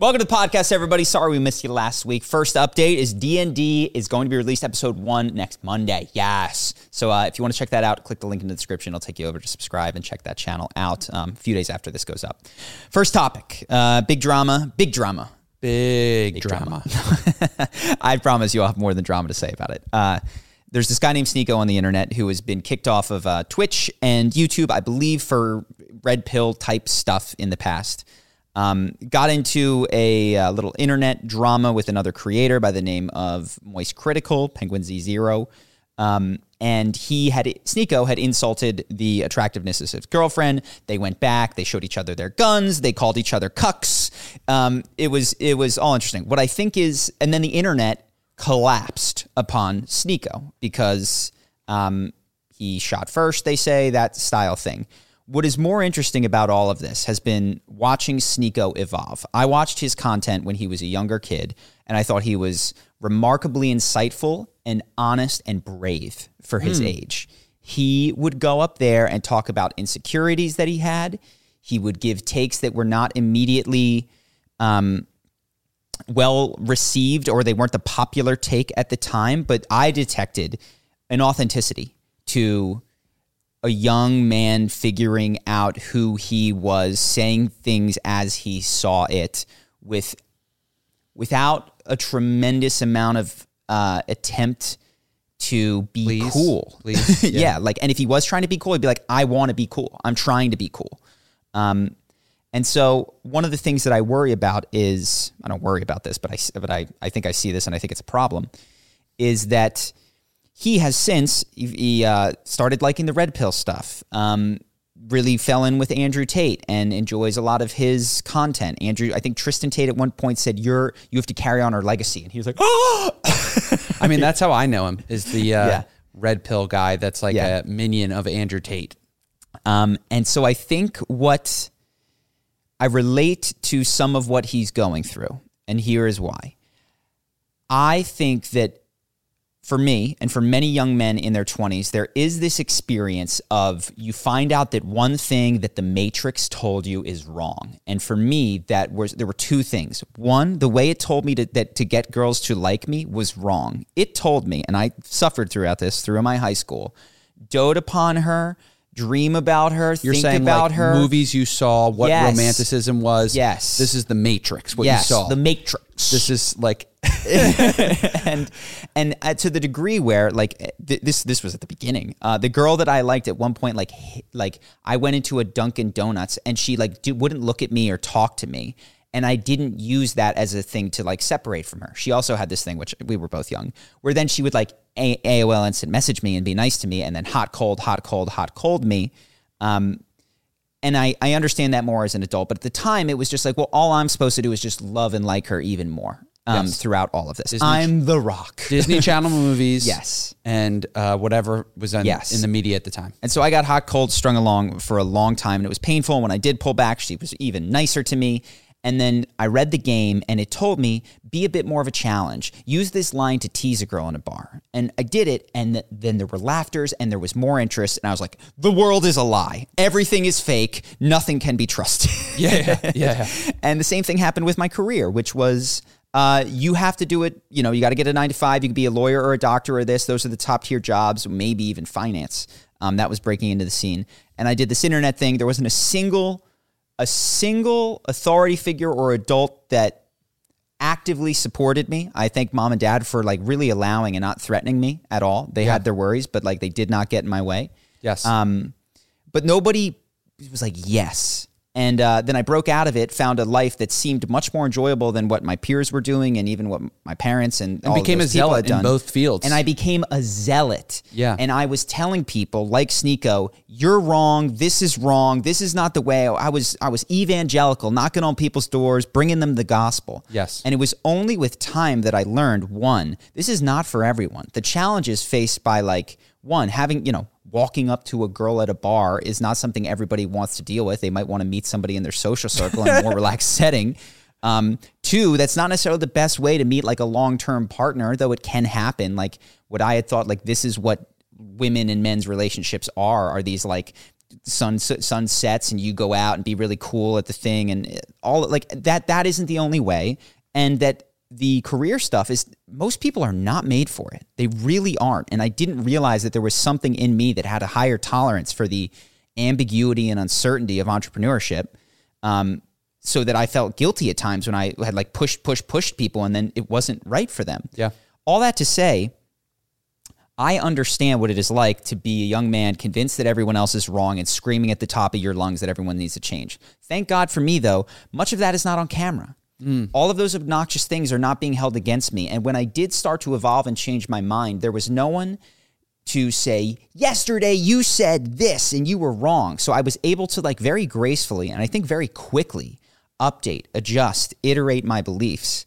Welcome to the podcast, everybody. Sorry we missed you last week. First update is DND is going to be released episode one next Monday. Yes. So uh, if you want to check that out, click the link in the description. It'll take you over to subscribe and check that channel out um, a few days after this goes up. First topic, uh, big drama, big drama. Big, Big drama. I promise you I'll have more than drama to say about it. Uh, there's this guy named Sneako on the internet who has been kicked off of uh, Twitch and YouTube, I believe, for red pill type stuff in the past. Um, got into a uh, little internet drama with another creator by the name of Moist Critical, penguinz0. Um, and he had Sneako had insulted the attractiveness of his girlfriend. They went back. They showed each other their guns. They called each other cucks. Um, it was it was all interesting. What I think is, and then the internet collapsed upon Sneako because um, he shot first. They say that style thing. What is more interesting about all of this has been watching Sneako evolve. I watched his content when he was a younger kid, and I thought he was remarkably insightful and honest and brave for his age. He would go up there and talk about insecurities that he had. He would give takes that were not immediately um, well received or they weren't the popular take at the time, but I detected an authenticity to a young man figuring out who he was, saying things as he saw it with without a tremendous amount of uh, attempt to be Please. cool. Please. yeah. Yeah. like and if he was trying to be cool, he'd be like, I want to be cool. I'm trying to be cool. Um, and so one of the things that I worry about is I don't worry about this, but I but I I think I see this and I think it's a problem is that he has since he, he uh, started liking the red pill stuff. Um, really fell in with Andrew Tate and enjoys a lot of his content. Andrew, I think Tristan Tate at one point said, "You're you have to carry on our legacy," and he was like, "Oh." I mean, that's how I know him. Is the uh, Yeah. red pill guy that's like Yeah. a minion of Andrew Tate. Um, and so I think what I relate to some of what he's going through, and here is why. I think that for me and for many young men in their 20s, there is this experience of you find out that one thing that the Matrix told you is wrong. And for me, that was there were two things. One, the way it told me to, that to get girls to like me was wrong. It told me, and I suffered throughout this through my high school, dote upon her, dream about her, You're think saying about like her. movies you saw, what Yes. romanticism was. Yes. This is the Matrix. What yes, you saw. the Matrix. this is like and and uh, to the degree where like th- this this was at the beginning. Uh, the girl that I liked at one point like hi- like I went into a Dunkin' Donuts and she like d- wouldn't look at me or talk to me. And I didn't use that as a thing to like separate from her. She also had this thing, which we were both young, where then she would like a- AOL instant message me and be nice to me, and then hot, cold, hot, cold, hot, cold me. Um, and I, I understand that more as an adult, but at the time it was just like, well, all I'm supposed to do is just love and like her even more um, Yes. throughout all of this. Disney- I'm the rock. Disney Channel movies. Yes. And uh, whatever was on, Yes. in the media at the time. And so I got hot, cold, strung along for a long time, and it was painful. And when I did pull back, she was even nicer to me. And then I read the game and it told me be a bit more of a challenge. Use this line to tease a girl in a bar. And I did it. And th- then there were laughters and there was more interest. And I was like, the world is a lie. Everything is fake. Nothing can be trusted. Yeah, yeah, yeah. and the same thing happened with my career, which was uh, you have to do it. You know, you got to get a nine to five. You can be a lawyer or a doctor or this. Those are the top tier jobs, maybe even finance. Um, that was breaking into the scene. And I did this internet thing. There wasn't a single a single authority figure or adult that actively supported me. I thank mom and dad for like really allowing and not threatening me at all. They Yeah. had their worries, but like they did not get in my way. Yes. Um, but nobody was like, yes. And uh, then I broke out of it, found a life that seemed much more enjoyable than what my peers were doing, and even what my parents and, all of became a zealot had in both fields. And I became a zealot. Yeah. And I was telling people like Sneako, you're wrong. This is wrong. This is not the way. I was I was evangelical, knocking on people's doors, bringing them the gospel. Yes. And it was only with time that I learned one, this is not for everyone. The challenges faced by like one having, you know, walking up to a girl at a bar is not something everybody wants to deal with. They might want to meet somebody in their social circle in a more relaxed setting. Um, two, that's not necessarily the best way to meet like a long term partner, though it can happen. Like what I had thought, like this is what women and men's relationships are, are these like sun sunsets and you go out and be really cool at the thing and all like that that isn't the only way and that the career stuff is most people are not made for it. They really aren't. And I didn't realize that there was something in me that had a higher tolerance for the ambiguity and uncertainty of entrepreneurship. Um, so that I felt guilty at times when I had like pushed, pushed, pushed people and then it wasn't right for them. Yeah. All that to say, I understand what it is like to be a young man convinced that everyone else is wrong and screaming at the top of your lungs that everyone needs to change. Thank God for me, though, much of that is not on camera. Mm. All of those obnoxious things are not being held against me. And when I did start to evolve and change my mind, there was no one to say, yesterday you said this and you were wrong. So I was able to, like, very gracefully and I think very quickly update, adjust, iterate my beliefs.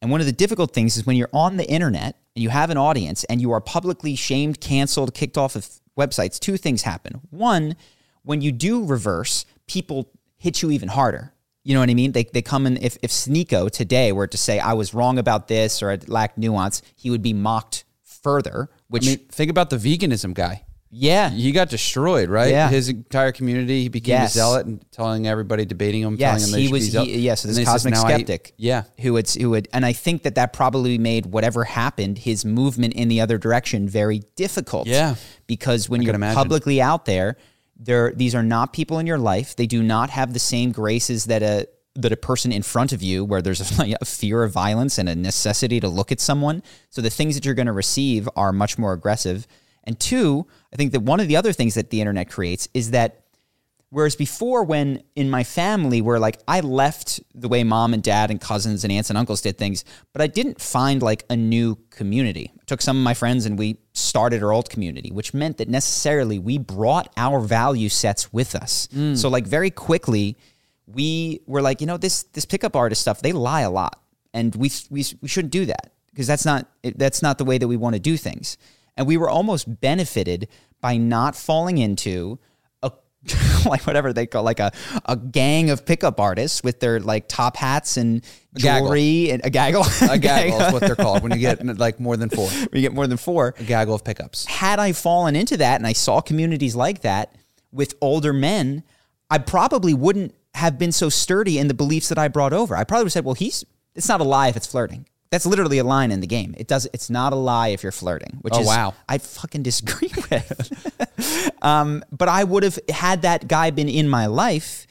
And one of the difficult things is when you're on the internet and you have an audience and you are publicly shamed, canceled, kicked off of websites, two things happen. One, when you do reverse, people hit you even harder. You know what I mean? They, they come in, if, if Sneako today were to say, I was wrong about this or I lacked nuance, he would be mocked further, which, I mean, think about the veganism guy. yeah. He got destroyed, right? Yeah. His entire community, he became Yes. a zealot and telling everybody, debating him, Yes, telling they he was. be zealot. He, yes, so this he says, cosmic I- skeptic. yeah. who would who would, and I think that that probably made whatever happened, his movement in the other direction, very difficult. Yeah. because when I you're publicly out there, there these are not people in your life. They do not have the same graces that a that a person in front of you, where there's a, a fear of violence and a necessity to look at someone. So the things that you're going to receive are much more aggressive. And two, I think that one of the other things that the internet creates is that Whereas before, when in my family, where like I left the way mom and dad and cousins and aunts and uncles did things, but I didn't find like a new community. I took some of my friends and we started our old community, which meant that necessarily we brought our value sets with us. Mm. So like very quickly, we were like, you know, this this pickup artist stuff, they lie a lot, and we we, we shouldn't do that because that's not that's not the way that we want to do things. And we were almost benefited by not falling into like whatever they call like a, a gang of pickup artists with their like top hats and jewelry and a gaggle. A gaggle is what they're called when you get like more than four. you get more than four. A gaggle of pickups. Had I fallen into that and I saw communities like that with older men, I probably wouldn't have been so sturdy in the beliefs that I brought over. I probably would have said, well, he's it's not a lie if it's flirting. That's literally a line in the game. It does it's not a lie if you're flirting, which Oh, is wow. I fucking disagree with. um, but I would have had that guy been in my life,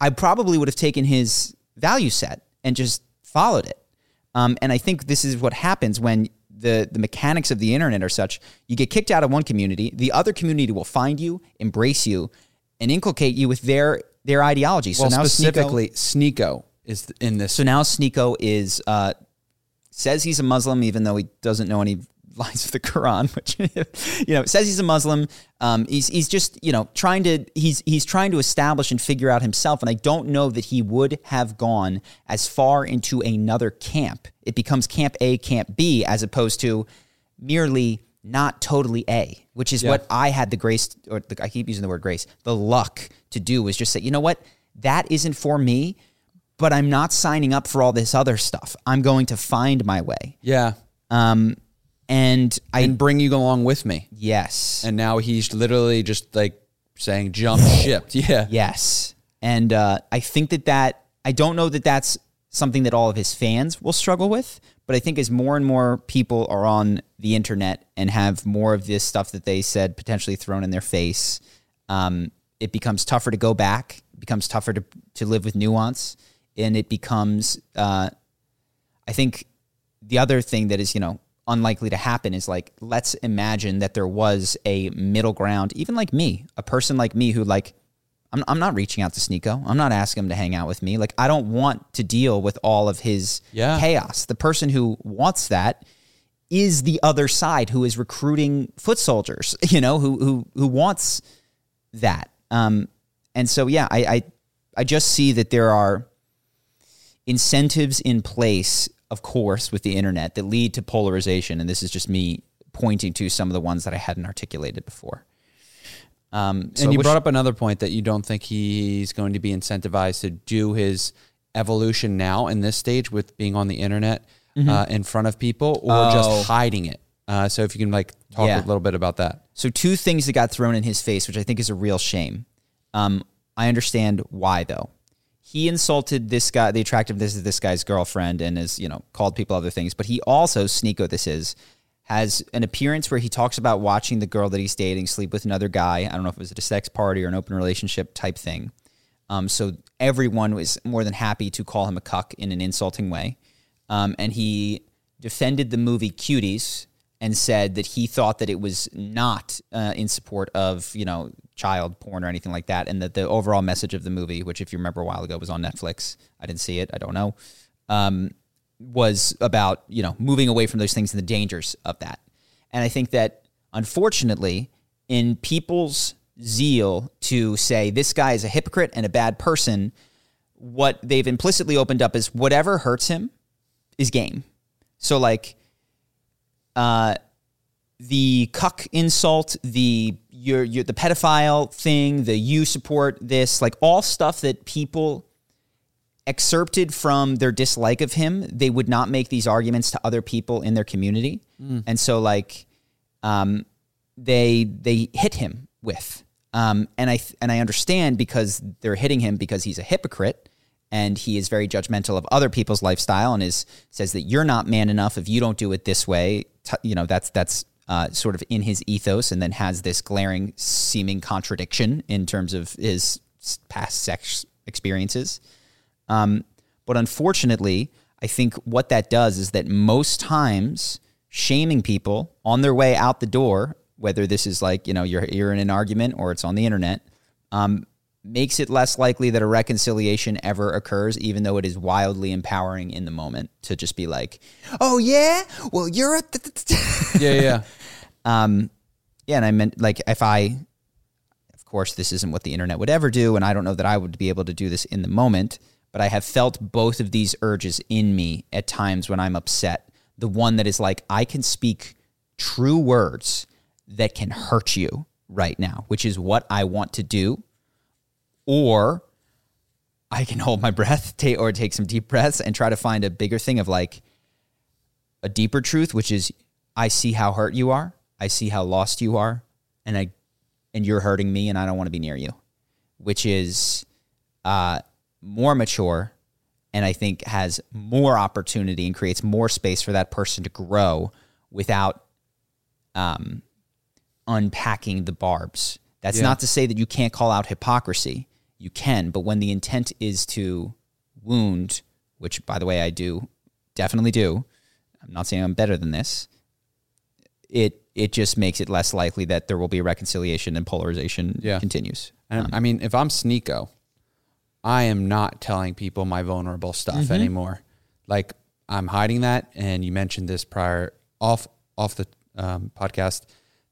I probably would have taken his value set and just followed it. Um, and I think this is what happens when the the mechanics of the internet are such. You get kicked out of one community, the other community will find you, embrace you, and inculcate you with their their ideology. So well, now Sneako- specifically, Sneako is in this. so now Sneako is uh, says he's a Muslim, even though he doesn't know any lines of the Quran. Which you know says he's a Muslim. Um, he's he's just you know trying to he's he's trying to establish and figure out himself. And I don't know that he would have gone as far into another camp. It becomes Camp A, Camp B, as opposed to merely not totally A, which is Yeah. what I had the grace, or the, I keep using the word grace, the luck to do was just say, you know what, that isn't for me but I'm not signing up for all this other stuff. I'm going to find my way. Yeah. Um, and I And bring you along with me. yes, And now he's literally just like saying jump ship. Yeah. yes, and uh, I think that that I don't know that that's something that all of his fans will struggle with, but I think as more and more people are on the internet and have more of this stuff that they said potentially thrown in their face, um, it becomes tougher to go back. It becomes tougher to to live with nuance, and it becomes. Uh, I think the other thing that is, you know, unlikely to happen is like, let's imagine that there was a middle ground, even like me, a person like me who like, I'm, I'm not reaching out to Sneako. I'm not asking him to hang out with me. Like, I don't want to deal with all of his Yeah. chaos. The person who wants that is the other side who is recruiting foot soldiers, you know, who, who, who wants that. Um, and so, yeah, I, I, I just see that there are, incentives in place, of course, with the internet that lead to polarization. And this is just me pointing to some of the ones that I hadn't articulated before. Um, so and you wish- brought up another point that you don't think he's going to be incentivized to do his evolution now in this stage with being on the internet uh, in front of people or Mm-hmm. Oh. just hiding it. Uh, so if you can like talk Yeah. a little bit about that. So two things that got thrown in his face, which I think is a real shame. Um, I understand why though. He insulted this guy, the attractiveness of this guy's girlfriend, and has you know called people other things. But he also, Sneako, this is, has an appearance where he talks about watching the girl that he's dating sleep with another guy. I don't know if it was at a sex party or an open relationship type thing. Um, so everyone was more than happy to call him a cuck in an insulting way. Um, and he defended the movie Cuties and said that he thought that it was not uh, in support of you know child porn or anything like that, and that the overall message of the movie, which if you remember a while ago was on Netflix, I didn't see it, I don't know, um, was about you know moving away from those things and the dangers of that. And I think that unfortunately, in people's zeal to say this guy is a hypocrite and a bad person, what they've implicitly opened up is whatever hurts him is game. So like uh the cuck insult, the you're, you're the pedophile thing, the you support this, like all stuff that people excerpted from their dislike of him, they would not make these arguments to other people in their community. And so like um they they hit him with. Um, and I and I understand because they're hitting him because he's a hypocrite and he is very judgmental of other people's lifestyle and is says that you're not man enough if you don't do it this way. T- you know that's that's uh, sort of in his ethos, and then has this glaring seeming contradiction in terms of his past sex experiences. Um, but unfortunately, I think what that does is that most times shaming people on their way out the door, whether this is like, you know, you're, you're in an argument or it's on the internet, um, makes it less likely that a reconciliation ever occurs, even though it is wildly empowering in the moment to just be like, oh, yeah, well, you're a. Yeah, yeah. Um, yeah, and I meant like if I, of course, this isn't what the internet would ever do, and I don't know that I would be able to do this in the moment, but I have felt both of these urges in me at times when I'm upset. The one that is like, I can speak true words that can hurt you right now, which is what I want to do, or I can hold my breath or take some deep breaths and try to find a bigger thing of like a deeper truth, which is I see how hurt you are. I see how lost you are, and I and you're hurting me, and I don't want to be near you, which is uh, more mature, and I think has more opportunity and creates more space for that person to grow without um, unpacking the barbs. That's Yeah. not to say that you can't call out hypocrisy. You can, but when the intent is to wound, which by the way I do, definitely do. I'm not saying I'm better than this. It it just makes it less likely that there will be a reconciliation and polarization Yeah. continues. And I mean, if I'm Sneako, I am not telling people my vulnerable stuff Mm-hmm. anymore. Like I'm hiding that. And you mentioned this prior off off the um, podcast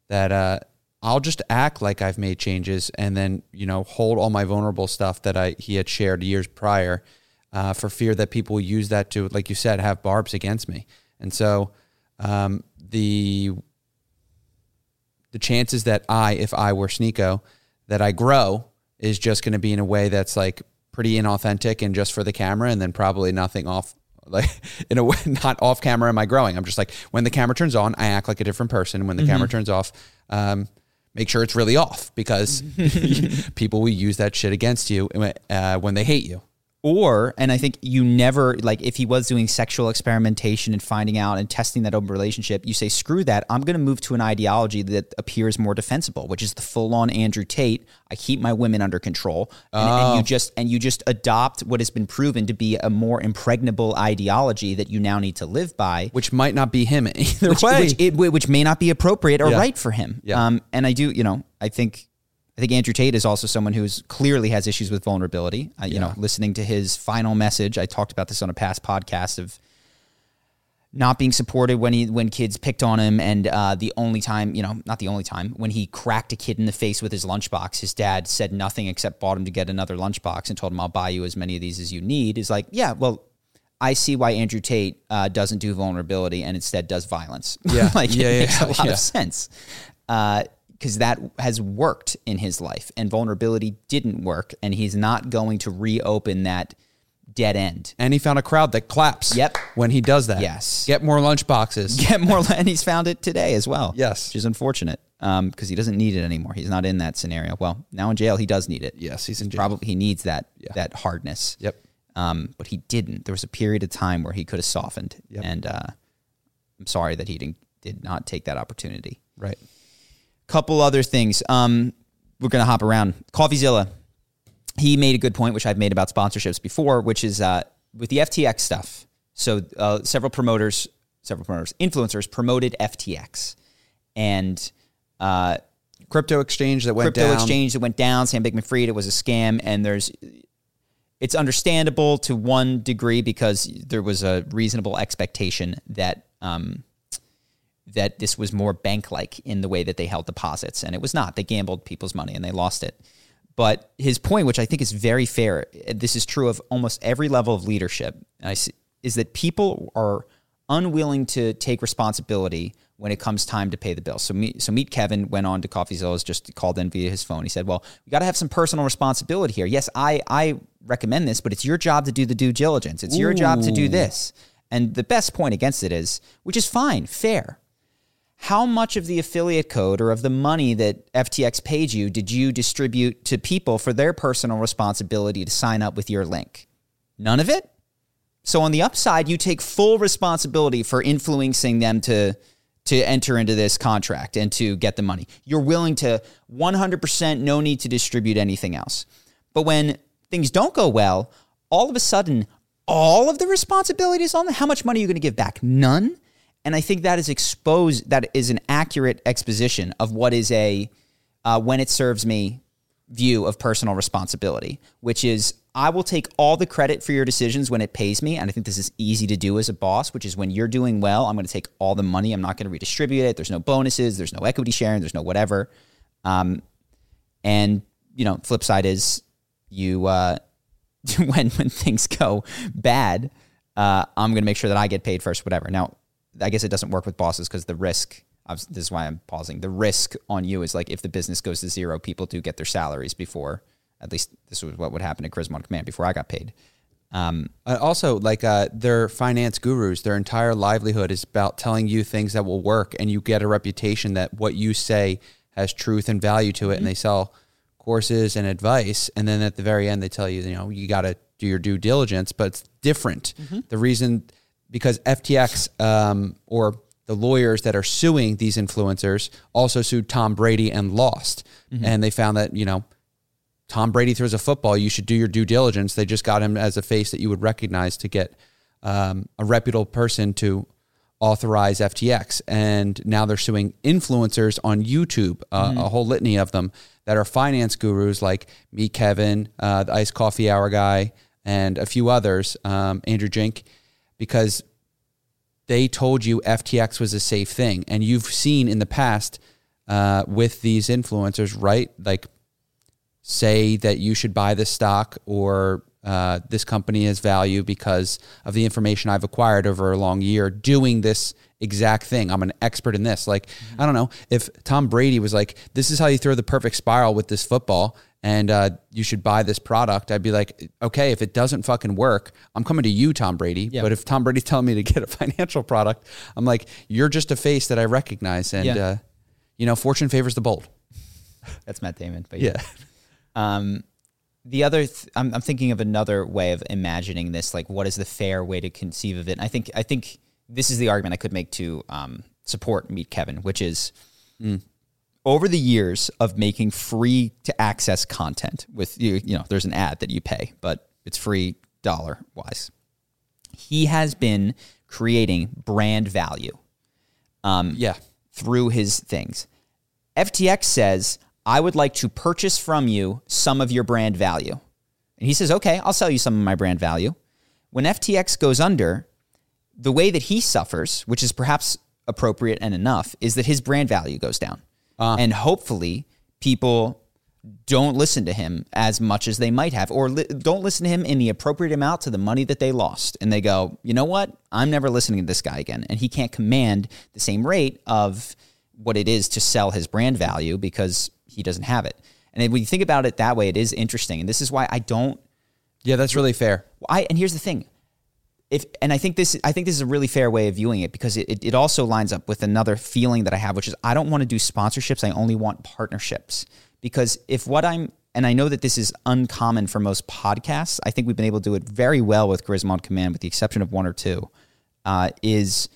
that uh, I'll just act like I've made changes and then you know hold all my vulnerable stuff that I he had shared years prior uh, for fear that people use that to, like you said, have barbs against me. And so um, the the chances that I, if I were Sneako, that I grow is just going to be in a way that's like pretty inauthentic and just for the camera, and then probably nothing off. Like in a way, not off camera am I growing? I'm just like when the camera turns on, I act like a different person. When the camera turns off, um, make sure it's really off because people will use that shit against you uh, when they hate you. Or, and I think you never, like, if he was doing sexual experimentation and finding out and testing that open relationship, you say, screw that. I'm going to move to an ideology that appears more defensible, which is the full on Andrew Tate. I keep my women under control. And, and Oh. you just, and you just adopt what has been proven to be a more impregnable ideology that you now need to live by. Which might not be him either which, way. which, it, which may not be appropriate or Yeah. right for him. Yeah. Um, and I do, you know, I think, I think Andrew Tate is also someone who's clearly has issues with vulnerability. Uh, you know, listening to his final message, I talked about this on a past podcast of not being supported when he when kids picked on him, and uh, the only time, you know, not the only time when he cracked a kid in the face with his lunchbox, his dad said nothing except bought him to get another lunchbox and told him, "I'll buy you as many of these as you need." Is like, yeah, well. I see why Andrew Tate uh, doesn't do vulnerability and instead does violence. Yeah. like Yeah, it yeah, makes a lot yeah. of sense because that has worked in his life, and vulnerability didn't work, and he's not going to reopen that dead end. and he found a crowd that claps. Yep. When he does that. Yes. Get more lunch boxes. Get more, and he's found it today as well. Yes. which is unfortunate because he doesn't need it anymore. He's not in that scenario. Well, now in jail, he does need it. Yes, he's in jail. Probably he needs that that hardness. Yep. Um, but he didn't. There was a period of time where he could have softened, and uh, I'm sorry that he didn't did not take that opportunity. Right. Couple other things. Um, we're gonna hop around. Coffeezilla. He made a good point, which I've made about sponsorships before, which is uh, with the FTX stuff. So uh, several promoters, several promoters, influencers promoted FTX, and uh, Crypto exchange that went down. crypto down. exchange that went down. Sam Bankman-Fried, it was a scam, and there's it's understandable to one degree because there was a reasonable expectation that um, that this was more bank-like in the way that they held deposits, and it was not. They gambled people's money and they lost it. But his point, which I think is very fair, this is true of almost every level of leadership, I is that people are unwilling to take responsibility when it comes time to pay the bill. So meet, so Meet Kevin went on to Coffeezilla's just called in via his phone. He said, "Well, we got to have some personal responsibility here. Yes, I I recommend this, but it's your job to do the due diligence. It's your job to do this." And the best point against it is, which is fine, fair. How much of the affiliate code or of the money that FTX paid you did you distribute to people for their personal responsibility to sign up with your link? None of it? So on the upside, you take full responsibility for influencing them to to enter into this contract and to get the money. You're willing to 100% no need to distribute anything else. But when things don't go well, all of a sudden all of the responsibility is on them. How much money are you going to give back? None. And I think that is exposed that is an accurate exposition of what is a uh, when it serves me view of personal responsibility, which is I will take all the credit for your decisions when it pays me. And I think this is easy to do as a boss, which is when you're doing well, I'm going to take all the money. I'm not going to redistribute it. There's no bonuses, there's no equity sharing, there's no whatever. Um, and, you know, flip side is you, uh, when, when things go bad, uh, I'm going to make sure that I get paid first, whatever. Now, I guess it doesn't work with bosses because the risk. This is why I'm pausing. The risk on you is like if the business goes to zero, people do get their salaries before. At least this was what would happen at Charisma on Command before I got paid. Um, Uh, also, like uh, they're finance gurus. Their entire livelihood is about telling you things that will work, and you get a reputation that what you say has truth and value to it. And they sell courses and advice, and then at the very end, they tell you, you know, you got to do your due diligence. But it's different. The reason because FTX um, or the lawyers that are suing these influencers also sued Tom Brady and lost, and they found that you know Tom Brady throws a football, you should do your due diligence. They just got him as a face that you would recognize to get um, a reputable person to authorize FTX. And now they're suing influencers on YouTube, uh, a whole litany of them that are finance gurus like Meet Kevin, uh, the Iced Coffee Hour guy, and a few others, um, Andrei Jikh, because they told you FTX was a safe thing. And you've seen in the past uh, with these influencers, right? Like say that you should buy this stock or uh, this company has value because of the information I've acquired over a long year doing this exact thing. I'm an expert in this. Like, I don't know if Tom Brady was like, this is how you throw the perfect spiral with this football and uh, you should buy this product. I'd be like, okay, if it doesn't fucking work, I'm coming to you, Tom Brady. Yeah. But if Tom Brady's telling me to get a financial product, I'm like, you're just a face that I recognize. And, Yeah. uh, you know, fortune favors the bold. That's Matt Damon. But Yeah. Um, the other, th- I'm, I'm thinking of another way of imagining this. Like, what is the fair way to conceive of it? And I think, I think this is the argument I could make to um, support Meet Kevin, which is over the years of making free to access content with you. You know, there's an ad that you pay, but it's free dollar wise. He has been creating brand value Yeah. through his things. FTX says, I would like to purchase from you some of your brand value. And he says, okay, I'll sell you some of my brand value. When FTX goes under, the way that he suffers, which is perhaps appropriate and enough, is that his brand value goes down. Ah. and hopefully, people don't listen to him as much as they might have, or li- don't listen to him in the appropriate amount to the money that they lost. And they go, you know what? I'm never listening to this guy again. And he can't command the same rate of what it is to sell his brand value because he doesn't have it. And when you think about it that way, it is interesting. And this is why I don't Yeah, that's really fair. I and here's the thing. If and I think this I think this is a really fair way of viewing it because it, it, also lines up with another feeling that I have, which is I don't want to do sponsorships. I only want partnerships. Because if what I'm and I know that this is uncommon for most podcasts, I think we've been able to do it very well with Charisma on Command, with the exception of one or two, uh, is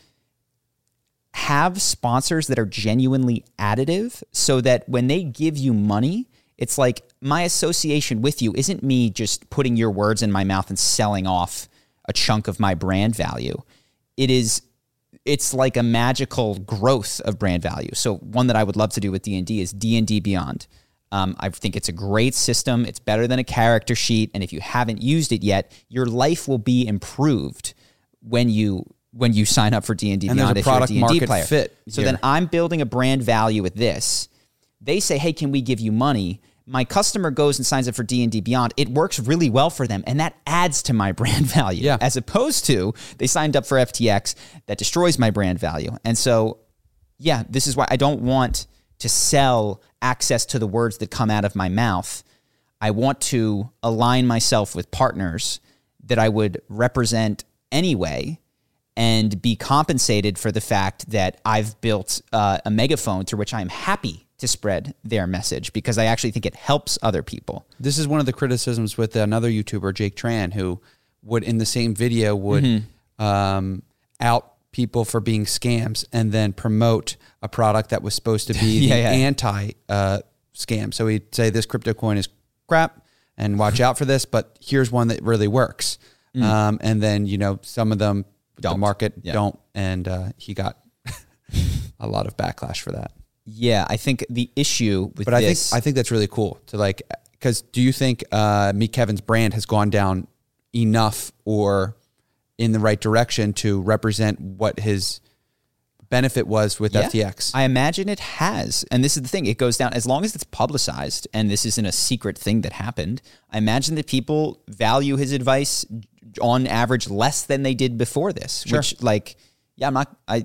have sponsors that are genuinely additive so that when they give you money, it's like my association with you isn't me just putting your words in my mouth and selling off a chunk of my brand value. It is it's like a magical growth of brand value. So one that I would love to do with D&D is D&D Beyond. Um, I think it's a great system. It's better than a character sheet, and if you haven't used it yet, your life will be improved when you when you sign up for D and D And there's Beyond a if product D&D market player. fit So here. then I'm building a brand value with this. They say, "Hey, can we give you money?" My customer goes and signs up for D&D Beyond. It works really well for them and that adds to my brand value Yeah. as opposed to they signed up for FTX that destroys my brand value. And so yeah, this is why I don't want to sell access to the words that come out of my mouth. I want to align myself with partners that I would represent anyway and be compensated for the fact that I've built uh, a megaphone through which I'm happy to spread their message because I actually think it helps other people. This is one of the criticisms with another YouTuber, Jake Tran, who would in the same video would Mm-hmm. um, out people for being scams and then promote a product that was supposed to be Yeah, the yeah. anti uh, scam. So he'd say this crypto coin is crap and watch out for this, but here's one that really works. Um, and then you know some of them Mm. Don't. market Yeah. don't, and uh, he got a lot of backlash for that. Yeah, I think the issue with But I think I think that's really cool to like because do you think uh, Meet Kevin's brand has gone down enough or in the right direction to represent what his benefit was with Yeah. FTX? I imagine it has. And this is the thing, it goes down as long as it's publicized and this isn't a secret thing that happened. I imagine that people value his advice on average less than they did before this, which like yeah, I'm not I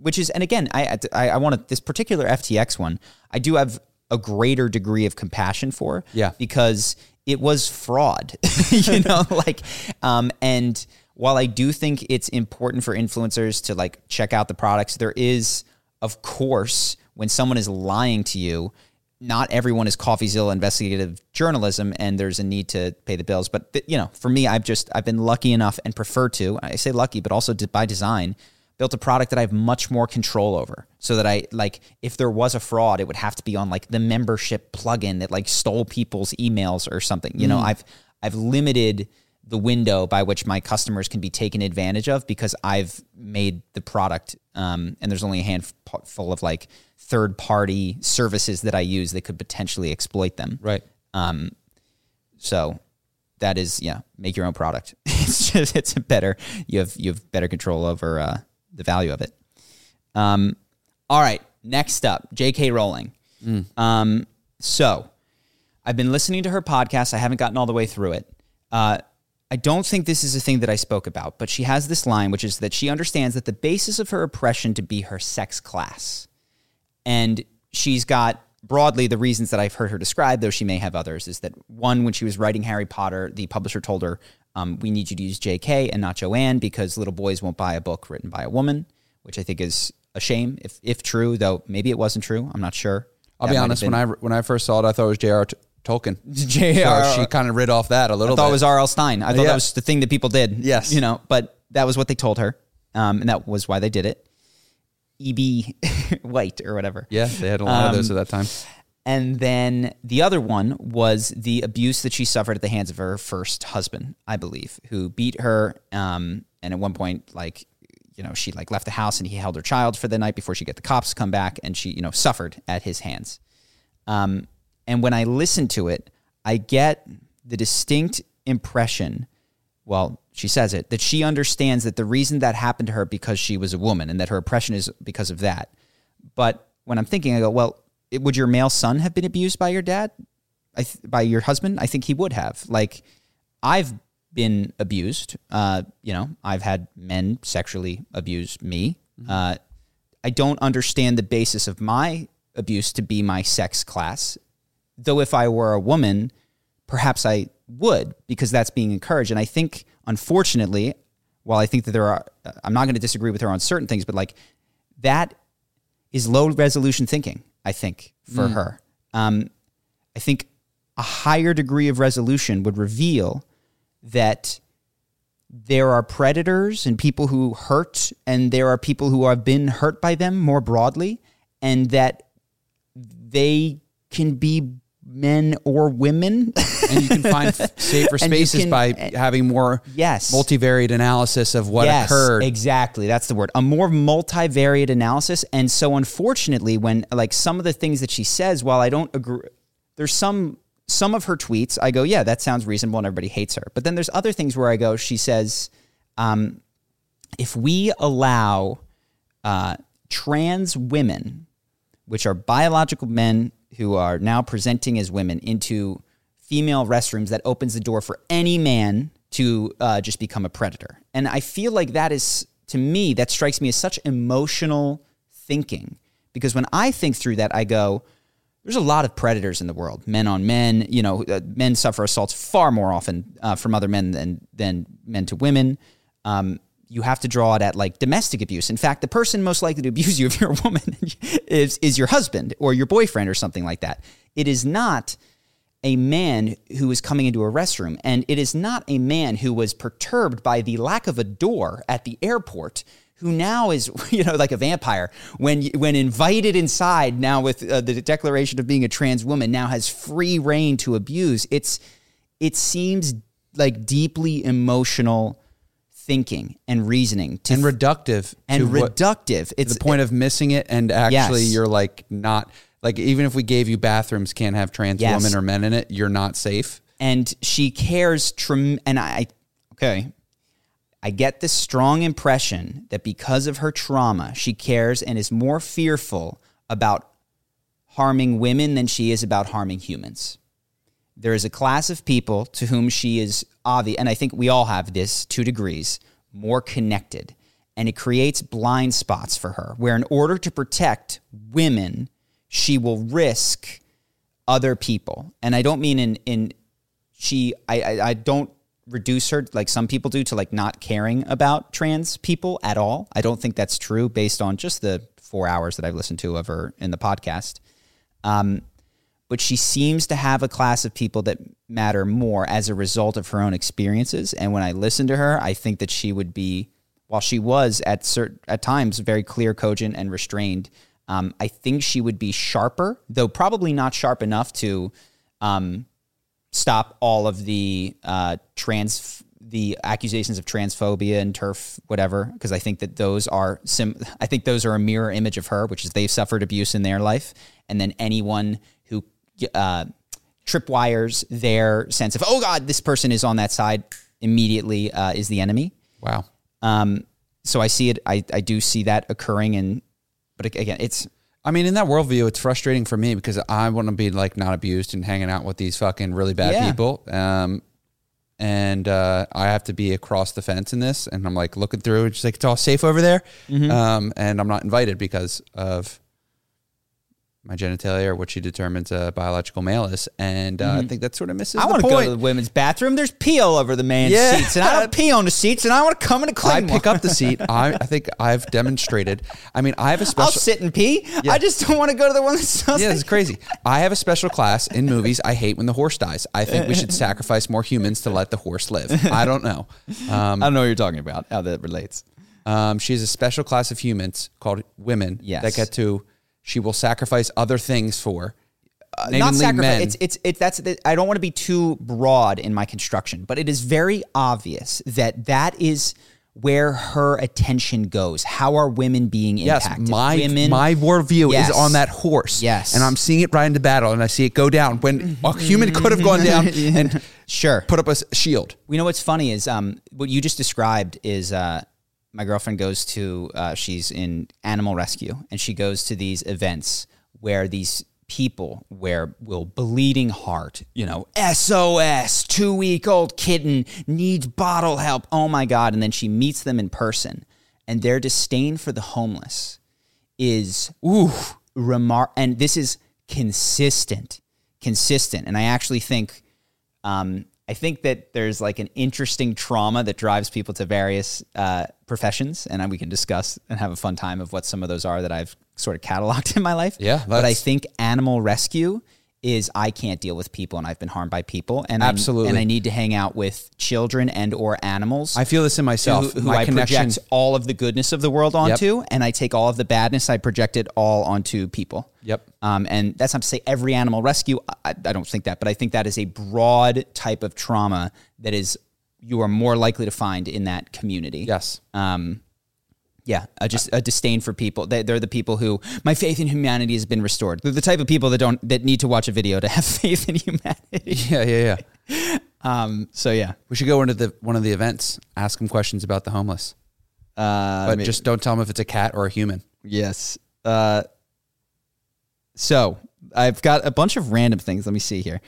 which is and again, I I, I want to this particular FTX one, I do have a greater degree of compassion for Yeah. because it was fraud, you know, like, um, and while I do think it's important for influencers to like check out the products, there is, of course, when someone is lying to you, not everyone is Coffeezilla investigative journalism, and there's a need to pay the bills. But you know, for me, I've just I've been lucky enough and prefer to. I say lucky, but also by design built a product that I have much more control over. So that I like if there was a fraud, it would have to be on like the membership plugin that like stole people's emails or something. You know, I've I've limited the window by which my customers can be taken advantage of because I've made the product um, and there's only a handful of like third party services that I use that could potentially exploit them. right. Um, so that is yeah, make your own product. it's just it's a better you have you have better control over uh, the value of it. Um, all right, next up, J.K. Rowling. Um, so I've been listening to her podcast. I haven't gotten all the way through it. Uh, I don't think this is a thing that I spoke about, but she has this line, which is that she understands that the basis of her oppression to be her sex class. And she's got broadly the reasons that I've heard her describe, though she may have others, is that one, when she was writing Harry Potter, the publisher told her, um, we need you to use JK and not Joanne because little boys won't buy a book written by a woman, which I think is a shame if, if true, though maybe it wasn't true. I'm not sure. I'll That be honest. When I when I first saw it, I thought it was J.R. T- Tolkien. J.R. So she kind of rid off that a little. I thought bit. it was R.L. Stine. I thought Yeah. that was the thing that people did. Yes. You know, but that was what they told her. Um, and that was why they did it. E.B. White or whatever. Yeah, they had a lot of those Um, at that time. And then the other one was the abuse that she suffered at the hands of her first husband, I believe, who beat her. Um, and at one point, like, you know, she like left the house and he held her child for the night before she get the cops come back, and she, you know, suffered at his hands. Um, and when I listen to it, I get the distinct impression. Well, she says it that she understands that the reason that happened to her because she was a woman, and that her oppression is because of that. But when I'm thinking, I go, well, it, would your male son have been abused by your dad, I th- by your husband? I think he would have. Like, I've been abused. Uh, you know, I've had men sexually abuse me. Uh, I don't understand the basis of my abuse to be my sex class. Though if I were a woman, perhaps I would because that's being encouraged. And I think, unfortunately, while I think that there are, I'm not going to disagree with her on certain things, but like that is low resolution thinking, I think, for her. Um, I think a higher degree of resolution would reveal that there are predators and people who hurt, and there are people who have been hurt by them more broadly, and that they can be men or women. and you can find safer spaces can- by having more Yes. multivariate analysis of what occurred. Exactly. That's the word. A more multivariate analysis. And so unfortunately, when like some of the things that she says, while I don't agree there's some some of her tweets, I go, yeah, that sounds reasonable and everybody hates her. But then there's other things where I go, she says, um, if we allow uh, trans women, which are biological men who are now presenting as women, into female restrooms, that opens the door for any man to uh, just become a predator. And I feel like that is, to me, that strikes me as such emotional thinking. Because when I think through that, I go, there's a lot of predators in the world, men on men. You know, uh, men suffer assaults far more often uh, from other men than than men to women. Um, you have to draw it at like domestic abuse. In fact, the person most likely to abuse you if you're a woman is is your husband or your boyfriend or something like that. It is not a man who is coming into a restroom, and it is not a man who was perturbed by the lack of a door at the airport. Who now is, you know, like a vampire when when invited inside now with uh, the declaration of being a trans woman now has free reign to abuse. It's it seems like deeply emotional thinking and reasoning to and reductive and to what- reductive. It's the point of missing it and actually Yes. you're like not like even if we gave you bathrooms can't have trans Yes. women or men in it you're not safe and she cares trem- and I okay I get this strong impression that because of her trauma she cares and is more fearful about harming women than she is about harming humans there is a class of people to whom she is obvious and I think we all have this two degrees more connected and it creates blind spots for her where in order to protect women she will risk other people and I don't mean in in she I, I I don't reduce her like some people do to like not caring about trans people at all. I don't think that's true based on just the four hours that I've listened to of her in the podcast. Um, but she seems to have a class of people that matter more as a result of her own experiences. And when I listen to her, I think that she would be, while she was at certain at times very clear, cogent, and restrained. Um, I think she would be sharper, though probably not sharp enough to um, stop all of the uh, trans the accusations of transphobia and TERF whatever because I think that those are sim I think those are a mirror image of her which is they've suffered abuse in their life and then anyone uh, tripwires their sense of oh god this person is on that side immediately uh, is the enemy wow um, so I see it I, I do see that occurring and but again it's I mean, in that worldview, it's frustrating for me because I want to be like not abused and hanging out with these fucking really bad Yeah. people. Um, and uh, I have to be across the fence in this, and I'm like looking through, she's like, "It's all safe over there," Mm-hmm. um, and I'm not invited because of my genitalia or what she determines a biological male is, and uh, I think that sort of misses. Mm-hmm. I want to go to the women's bathroom. There's pee all over the man's Yeah. seats, and I don't pee on the seats, and I want to come in a I clean pick one. up the seat. I, I think I've demonstrated. I mean, I have a special. I'll sit and pee. I just don't want to go to the one that smells. Yeah, like this crazy. I have a special class in movies. I hate when the horse dies. I think we should sacrifice more humans to let the horse live. I don't know. Um, I don't know what you're talking about. How that relates. um, she has a special class of humans called women Yes. that get to. She will sacrifice other things for. not sacrifice. It's it's it's that's. I don't want to be too broad in my construction, but it is very obvious that that is where her attention goes. How are women being impacted? Yes, my women, my worldview Yes. is on that horse. Yes. and I'm seeing it right into battle, and I see it go down when a human could have gone down and Sure. put up a shield. You know what's funny is um, what you just described is uh, my girlfriend goes to uh, she's in animal rescue and she goes to these events where these people where will bleeding heart you know sos two week old kitten needs bottle help. Oh my god. And then she meets them in person. And their disdain for the homeless is ooh remar and this is consistent consistent. And i actually think um, I think that there's like an interesting trauma that drives people to various uh, professions, and we can discuss and have a fun time of what some of those are that I've sort of cataloged in my life. Yeah, but I think animal rescue is I can't deal with people, and I've been harmed by people, and I- Absolutely. and I need to hang out with children and or animals. I feel this in myself. who, who My I connection. project all of the goodness of the world onto, and I take all of the badness, I project it all onto people. Yep. Um, and that's not to say every animal rescue. I, I don't think that, but I think that is a broad type of trauma that is you are more likely to find in that community. Yes. Um, yeah, a, just a disdain for people. They, they're the people who my faith in humanity has been restored. They're the type of people that don't that need to watch a video to have faith in humanity. Yeah, yeah, yeah. Um, so yeah, We should go into the one of the events. Ask them questions about the homeless, uh, but maybe- just don't tell them if it's a cat or a human. Yes. Uh, so I've got a bunch of random things. Let me see here.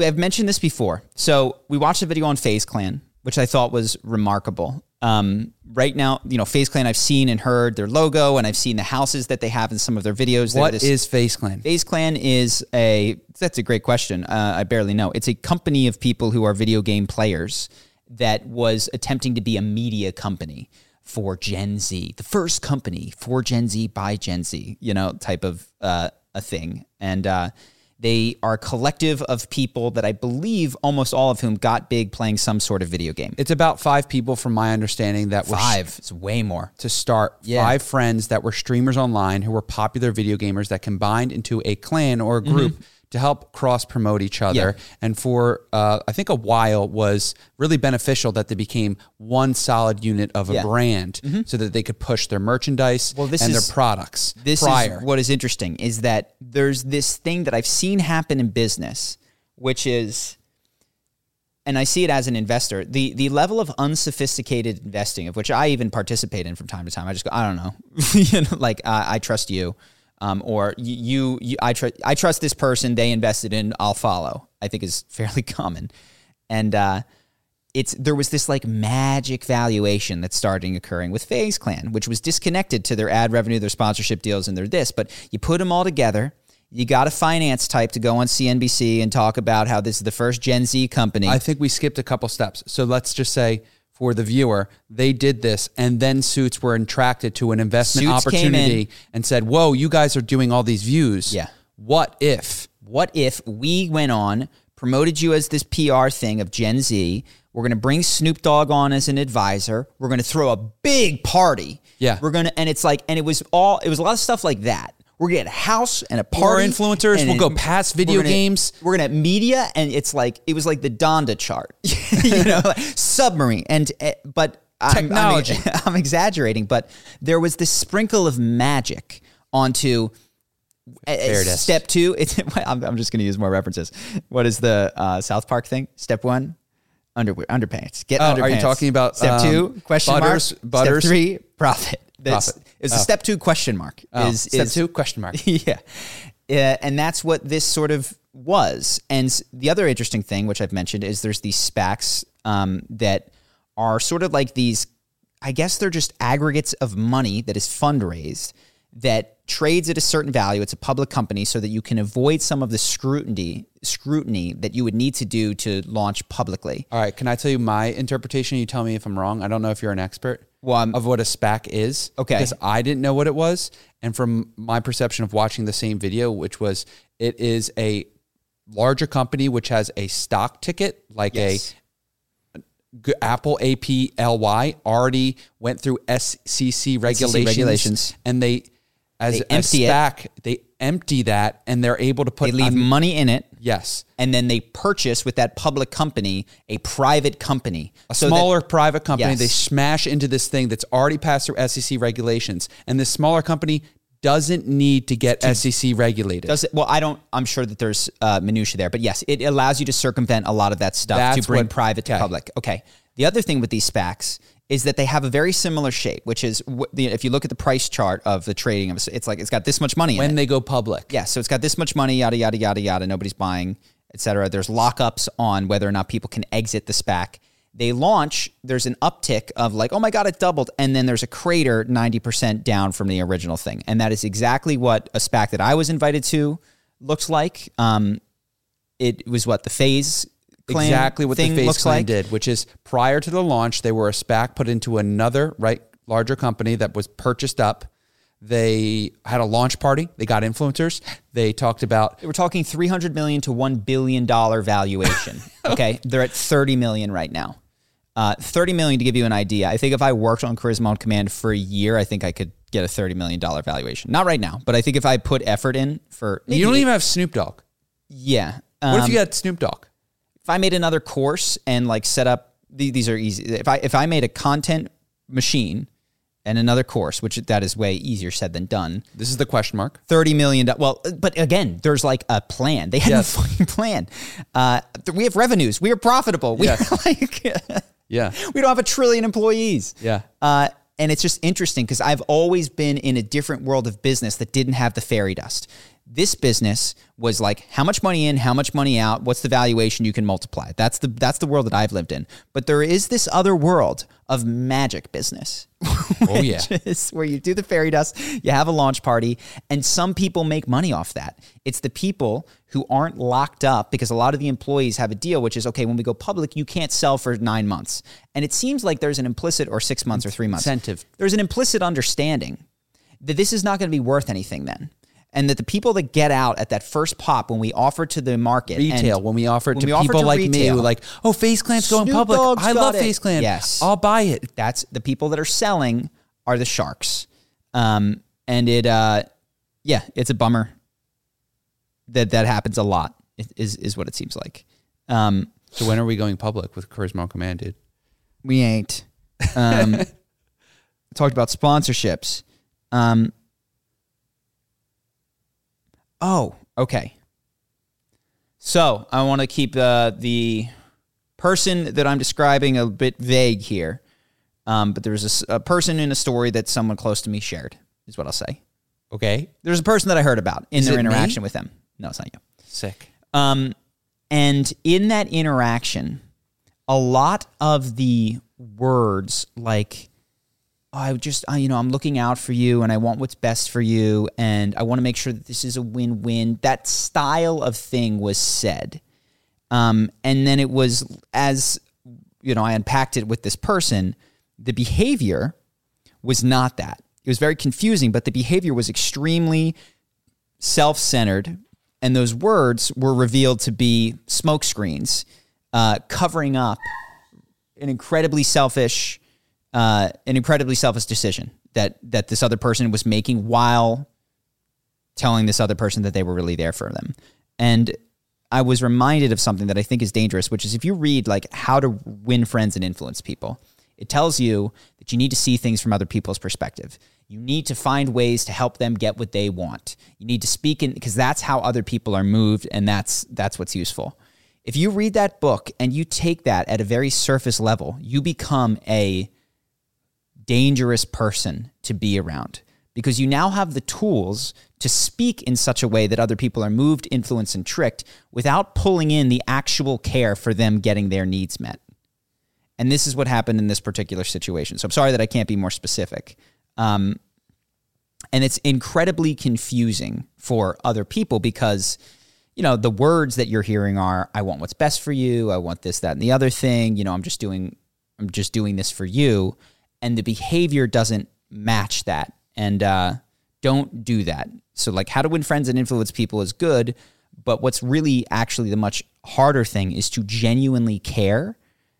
I've mentioned this before. So we watched a video on FaZe Clan, which I thought was remarkable. Um, right now, you know, FaZe Clan, I've seen and heard their logo, and I've seen the houses that they have in some of their videos. What is FaZe Clan? FaZe Clan is a that's a great question. Uh, I barely know. It's a company of people who are video game players that was attempting to be a media company for Gen Z, the first company for Gen Z by Gen Z, you know, type of uh, a thing. And uh, they are a collective of people that I believe almost all of whom got big playing some sort of video game. It's about five people, from my understanding, that were Five. It's way more. to start Yeah. five friends that were streamers online who were popular video gamers that combined into a clan or a group mm-hmm. To help cross promote each other. Mm-hmm. Yeah. And for uh, I think a while was really beneficial that they became one solid unit of a Yeah. Mm-hmm. brand so that they could push their merchandise Well, this and is- their products this prior. is what is interesting is that there's this thing that I've seen happen in business, which is, and I see it as an investor, the the level of unsophisticated investing, of which I even participate in from time to time. I just go, I don't know, you know, like uh, I trust you, um, or you, you, you I trust I trust this person. They invested in, I'll follow. I think is fairly common, and. uh it's there was this like magic valuation that's starting occurring with FaZe Clan, which was disconnected to their ad revenue, their sponsorship deals, and their this. But you put them all together. You got a finance type to go on CNBC and talk about how this is the first Gen Z company. I think we skipped a couple steps. So let's just say for the viewer, they did this, and then Suits were attracted to an investment Suits came in. opportunity and said, "Whoa, you guys are doing all these views. Yeah. What if?" what if we went on, promoted you as this PR thing of Gen Z? We're going to bring Snoop Dogg on as an advisor. We're going to throw a big party. Yeah. We're going to, and it's like, and it was all, it was a lot of stuff like that. We're to get a house and a party. More influencers. We'll go past we're video gonna- games. We're have media, and it's like, it was like the Donda chart, you know, like submarine. And, eh, but I'm- I'm- Technology. I'm exaggerating, but there was this sprinkle of magic onto uh, it is. step two. It's, I'm, I'm just going to use more references. What is the uh, South Park thing? Step one, underwear, underpants. Get Oh, underpants. are you talking about, step um, two? Question butters- mark. butters? Step three, profit. That's, Profit. It's Oh. a step two question mark. Oh, is step is- two question mark. yeah. Uh, and that's what this sort of was. And the other interesting thing, which I've mentioned, is there's these SPACs um, that are sort of like these, I guess they're just aggregates of money that is fundraised that trades at a certain value. It's a public company so that you can avoid some of the scrutiny scrutiny that you would need to do to launch publicly. All right, can I tell you my interpretation? You tell me if I'm wrong. I don't know if you're an expert Well, of what a SPAC is. Okay. Because I didn't know what it was. And from my perception of watching the same video, which was it is a larger company which has a stock ticket, like Yes. a Apple APLY already went through SEC regulations, regulations. and they as They a empty it. They empty that and they're able to put they leave um, money in it. yes and then they purchase with that public company a private company, a So that- smaller private company. Yes. They smash into this thing that's already passed through SEC regulations, and this smaller company doesn't need to get SEC regulated. does it? Well, I don't. I'm sure that there's uh, minutia there, but yes, it allows you to circumvent a lot of that stuff That's to bring what- private to okay. public. Okay. The other thing with these SPACs is that they have a very similar shape, which is if you look at the price chart of the trading of, it's like it's got this much money in when they go public. Yeah, so it's got this much money, yada yada yada yada. Nobody's buying, etc. There's lockups on whether or not people can exit the SPAC. They launch. There's an uptick of like, oh my god, it doubled, and then there's a crater, ninety percent down from the original thing, and that is exactly what a SPAC that I was invited to looks like. Um, it was what the FaZe clan exactly what the FaZe Clan like. did, which is prior to the launch, they were a SPAC put into another right larger company that was purchased up. They had a launch party. They got influencers. They talked about We're talking three hundred million to one billion dollar valuation. okay, they're at thirty million right now. Uh, thirty million to give you an idea. I think if I worked on Charisma on Command for a year, I think I could get a thirty million dollar valuation. Not right now, but I think if I put effort in for you don't even have Snoop Dogg. yeah. What if Um, you had Snoop Dogg? If I made another course and like set up these are easy. If I if I made a content machine and another course, which that is way easier said than done. This is the question mark. thirty million. Well, but again, there's like a plan. They had Yes. a fucking plan. Uh, we have revenues. We are profitable. We Yes. are like Yeah. we don't have a trillion employees. Yeah. Uh, and it's just interesting because I've always been in a different world of business that didn't have the fairy dust. This business was like how much money in, how much money out, what's the valuation you can multiply. That's the that's the world that I've lived in. But there is this other world of magic business. Oh yeah. is where you do the fairy dust, you have a launch party, and some people make money off that. It's the people who aren't locked up because a lot of the employees have a deal, which is okay, when we go public, you can't sell for nine months. And it seems like there's an implicit, or six months or three months Incentive. There's an implicit understanding that this is not going to be worth anything then. And that the people that get out at that first pop when we offer to the market retail when we offer it to offer people to like me who like, oh, FaZe Clan's going public. Dogg's I love it. FaZe. Yes. I'll buy it. that's the people that are selling are the sharks. Um, and it, uh, yeah, it's a bummer that that happens a lot. Is is what it seems like. Um, So when are we going public with Charisma Command, dude? we ain't. Um, talked about sponsorships. Um, oh, okay. So I want to keep the the person that I'm describing a bit vague here. Um, but there's a person in a story that someone close to me shared. Is what I'll say. Okay. There's a person that I heard about in Is their it me? interaction with them. No, it's not you. Sick. Um, and in that interaction, a lot of the words like, "Oh, I just, I, you know, I'm looking out for you and I want what's best for you and I want to make sure that this is a win win. That style of thing was said. Um, and then it was, as, you know, I unpacked it with this person, the behavior was not that. It was very confusing, but the behavior was extremely self centered, and those words were revealed to be smokescreens uh, covering up an incredibly selfish, uh, an incredibly selfish decision that that this other person was making while telling this other person that they were really there for them. And I was reminded of something that I think is dangerous, which is if you read like how to win friends and influence people, it tells you that you need to see things from other people's perspective. You need to find ways to help them get what they want. You need to speak in because that's how other people are moved and that's that's what's useful. If you read that book and you take that at a very surface level, you become a dangerous person to be around because you now have the tools to speak in such a way that other people are moved, influenced, and tricked without pulling in the actual care for them getting their needs met. And this is what happened in this particular situation. So I'm sorry that I can't be more specific. Um, and it's incredibly confusing for other people because, you know, the words that you're hearing are, I want what's best for you. I want this, that, and the other thing. You know, I'm just doing, I'm just doing this for you. And the behavior doesn't match that. And uh, don't do that. So, like, how to win friends and influence people is good. But what's really actually the much harder thing is to genuinely care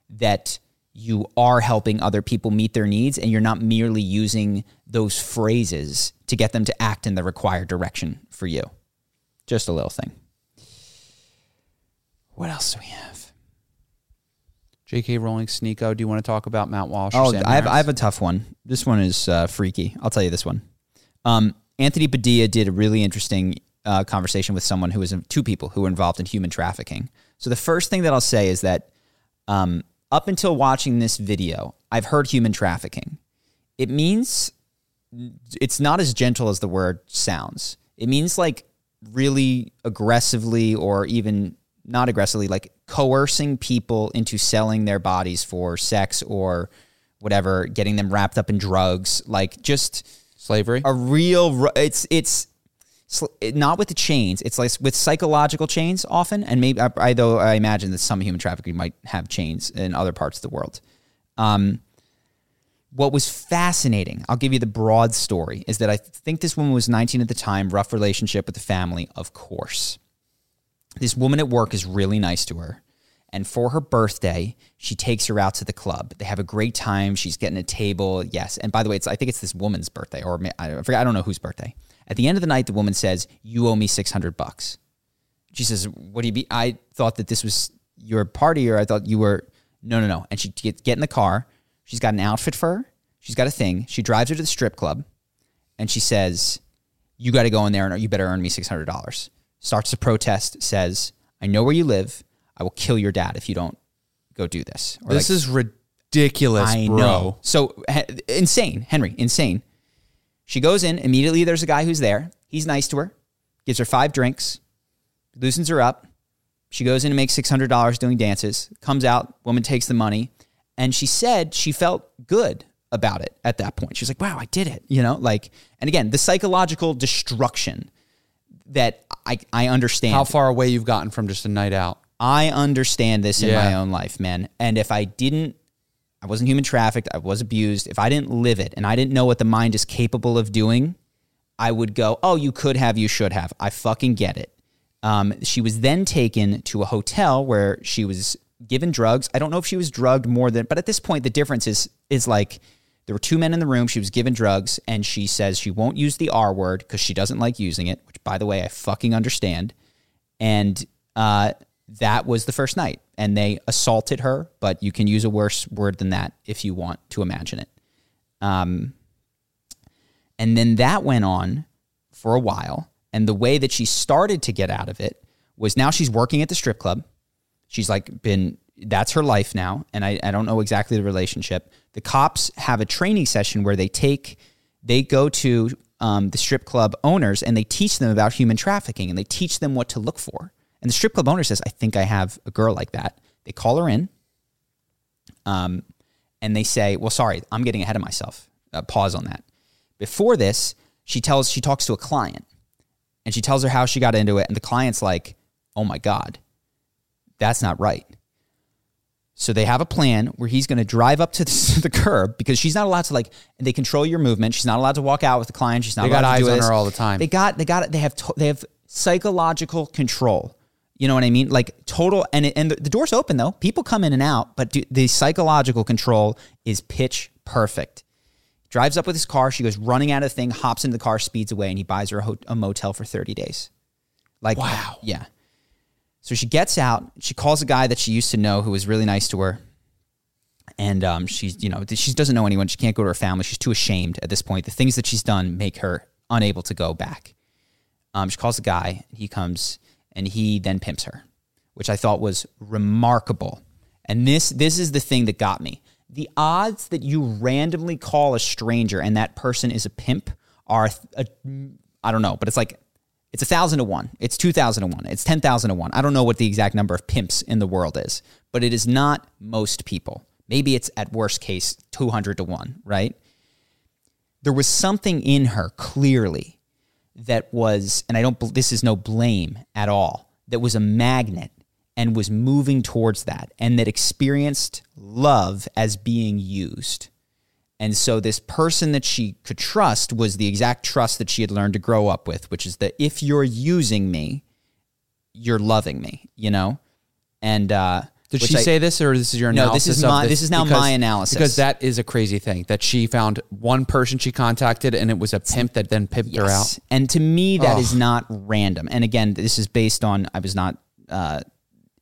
that you are helping other people meet their needs and you're not merely using those phrases to get them to act in the required direction for you. Just a little thing. What else do we have? J.K. Rowling, Sneako. Do you want to talk about Matt Walsh? Oh, I have, I have a tough one. This one is uh, freaky. I'll tell you this one. Um, Anthony Padilla did a really interesting uh, conversation with someone who was two people who were involved in human trafficking. So the first thing that I'll say is that um, up until watching this video, I've heard human trafficking. It means it's not as gentle as the word sounds. It means like really aggressively or even not aggressively, like coercing people into selling their bodies for sex or whatever, getting them wrapped up in drugs, like just slavery. A real it's it's not with the chains. It's like with psychological chains often, and maybe I, though I imagine that some human trafficking might have chains in other parts of the world. Um, what was fascinating, I'll give you the broad story, is that I think this woman was 19 at the time, rough relationship with the family, of course. This woman at work is really nice to her. And for her birthday, she takes her out to the club. They have a great time. She's getting a table. Yes. And by the way, it's I think it's this woman's birthday, or I forget. I don't know whose birthday. At the end of the night, the woman says, "You owe me six hundred bucks." She says, "What do you be?" I thought that this was your party, or I thought you were. No, no, no. And she get, get in the car. She's got an outfit for her. She's got a thing. She drives her to the strip club, and she says, "You got to go in there, and you better earn me six hundred dollars." Starts to protest. Says, "I know where you live. I will kill your dad if you don't go do this." Or this like, is ridiculous, I bro. Know. So insane, Henry, insane. She goes in, immediately there's a guy who's there. He's nice to her, gives her five drinks, loosens her up. She goes in and makes $600 doing dances, comes out, woman takes the money, and she said she felt good about it at that point. She's like, wow, I did it. You know, like, and again, the psychological destruction that I, I understand. How far away you've gotten from just a night out. I understand this in yeah. my own life, man. And if I didn't I wasn't human trafficked. I was abused. If I didn't live it and I didn't know what the mind is capable of doing, I would go, oh, you could have, you should have. I fucking get it. Um, she was then taken to a hotel where she was given drugs. I don't know if she was drugged more than, but at this point, the difference is is like there were two men in the room. She was given drugs, and she says she won't use the R word because she doesn't like using it. Which, by the way, I fucking understand. And uh, that was the first night and they assaulted her, but you can use a worse word than that if you want to imagine it. Um, and then that went on for a while. And the way that she started to get out of it was now she's working at the strip club. She's like been, that's her life now. And I, I don't know exactly the relationship. The cops have a training session where they take, they go to um, the strip club owners and they teach them about human trafficking and they teach them what to look for. And the strip club owner says, I think I have a girl like that. They call her in. Um, and they say, Well, sorry, I'm getting ahead of myself. Uh, pause on that. Before this, she tells, she talks to a client and she tells her how she got into it. And the client's like, Oh my God, that's not right. So they have a plan where he's going to drive up to the, curb because she's not allowed to like. They control your movement. She's not allowed to walk out with the client. She's not. They got eyes on this. her all the time. They got. They got. They have. To, They have psychological control you know what I mean? Like total, and it, and the, the door's open though. People come in and out, but do, the psychological control is pitch perfect. Drives up with his car. She goes running out of the thing, hops into the car, speeds away, and he buys her a, ho- a motel for thirty days. Like wow, yeah. So she gets out. She calls a guy that she used to know who was really nice to her, and um, she's you know she doesn't know anyone. She can't go to her family. She's too ashamed at this point. The things that she's done make her unable to go back. Um, she calls a guy. And he comes and he then pimps her, which I thought was remarkable. And this this is the thing that got me. The odds that you randomly call a stranger and that person is a pimp are I I don't know, but it's like it's a thousand to one. It's two thousand to one. It's ten thousand to one. I don't know what the exact number of pimps in the world is, but it is not most people. Maybe it's at worst case two hundred to one, right? There was something in her clearly that was, and I don't. This is no blame at all. That was a magnet and was moving towards that, and that experienced love as being used. And so this person that she could trust was the exact trust that she had learned to grow up with, which is that if you're using me, you're loving me, you know? And uh Did she I- say this, or this is your analysis? No, this is my- this is now my analysis. Because that is a crazy thing that she found one person she contacted, and it was a pimp that then pimped her out. And to me, that is Ugh. not random. And again, this is based on I was not uh,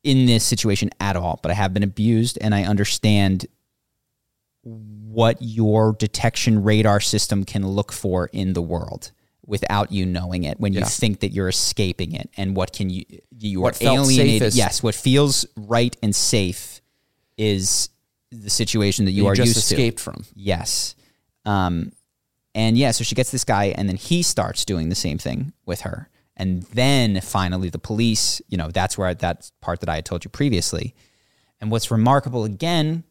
in this situation at all, but I have been abused, and I understand what your detection radar system can look for in the world without you knowing it when you think that you're escaping it and what can you you What are alienated safest. yes what feels right and safe is the situation that you, You are just used to escaped from. Yes. Um, and yeah, so she gets this guy, and then he starts doing the same thing with her. And then finally, the police, you know, that's where that part that I had told you previously. And what's remarkable again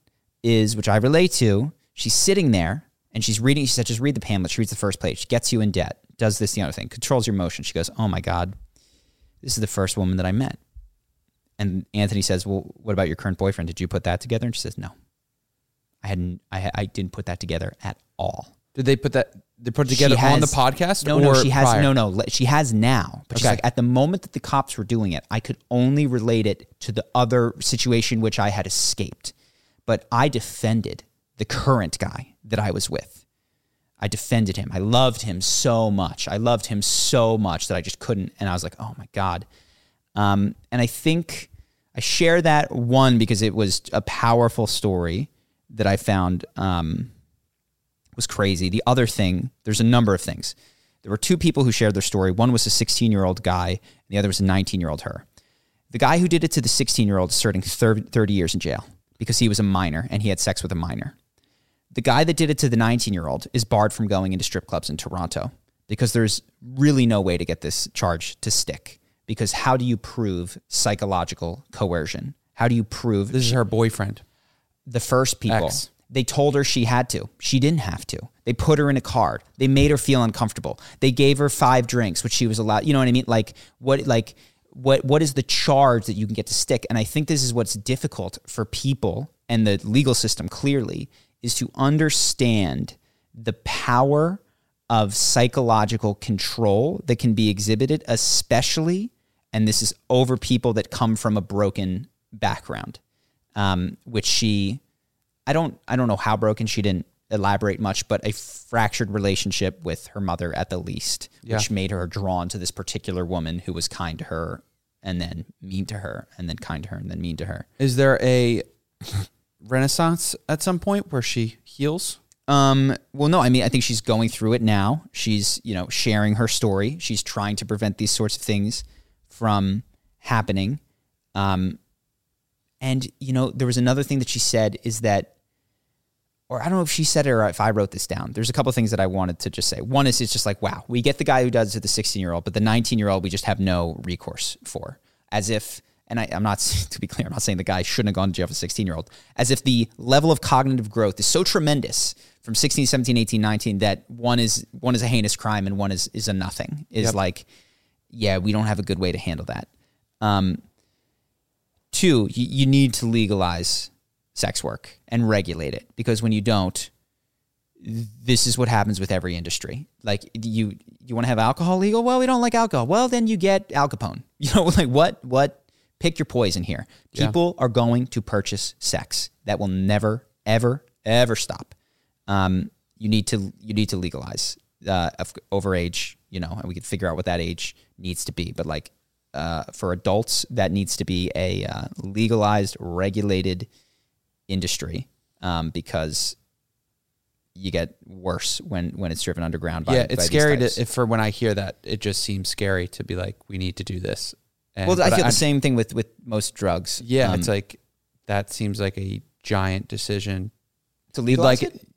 is, which I relate to, she's sitting there and she's reading, she said, just read the pamphlet. She reads the first page, She gets you in debt, does this, the other thing, controls your emotion. She goes, oh my God, this is the first woman that I met. And Anthony says, well, what about your current boyfriend? Did you put that together? And she says, no. I hadn't. I, I didn't put that together at all. Did they put that? They put it together She on the podcast? No, or no, she has prior? no, no. She has now, but she's Okay. like at the moment that the cops were doing it, I could only relate it to the other situation which I had escaped. But I defended the current guy that I was with. I defended him. I loved him so much. I loved him so much that I just couldn't. And I was like, oh my god. Um, and I think I share that one because it was a powerful story that I found. Um, was crazy. The other thing, there's a number of things. There were two people who shared their story. One was a 16 year old guy, and the other was a 19 year old her. The guy who did it to the 16 year old is serving 30 30 years in jail because he was a minor and he had sex with a minor. The guy that did it to the 19 year old is barred from going into strip clubs in Toronto because there's really no way to get this charge to stick. Because how do you prove psychological coercion? How do you prove This is her boyfriend. the first people. Ex. They told her she had to. She didn't have to. They put her in a card. They made her feel uncomfortable. They gave her five drinks, which she was allowed. You know what I mean? Like what? Like what? What is the charge that you can get to stick? And I think this is what's difficult for people and the legal system. Clearly, is to understand the power of psychological control that can be exhibited, especially, and this is over people that come from a broken background, um, which she I don't I don't know how broken she didn't elaborate much, but a fractured relationship with her mother at the least, which made her drawn to this particular woman who was kind to her and then mean to her and then kind to her and then mean to her. Is there a renaissance at some point where she heals? Um, well, no, I mean, I think she's going through it now. She's, you know, sharing her story. She's trying to prevent these sorts of things from happening. Um, and, you know, there was another thing that she said is that, or I don't know if she said it or if I wrote this down. There's a couple things that I wanted to just say. One is it's just like, wow, we get the guy who does it to the 16 year old, but the 19 year old we just have no recourse for. As if, and I, I'm not, to be clear, I'm not saying the guy shouldn't have gone to jail for 16 year old, as if the level of cognitive growth is so tremendous from 16, 17, 18, 19 that one is, one is a heinous crime and one is, is a nothing. Is Yep. like, yeah, we don't have a good way to handle that. Um, two, you, you need to legalize sex work and regulate it because when you don't, this is what happens with every industry. Like you, you want to have alcohol legal? Well, we don't like alcohol. Well, then you get Al Capone. You know, like what? What? Pick your poison here. Yeah. People are going to purchase sex. That will never, ever, ever stop. Um, you need to you need to legalize uh, overage. You know, and we could figure out what that age needs to be. But like uh, for adults, that needs to be a uh, legalized, regulated industry um, because you get worse when when it's driven underground. By, yeah, by it's these scary to if for when I hear that, it just seems scary to be like, we need to do this. And, well, I feel the same thing with with most drugs. Yeah, Um, it's like that seems like a giant decision. to legalize like it. it?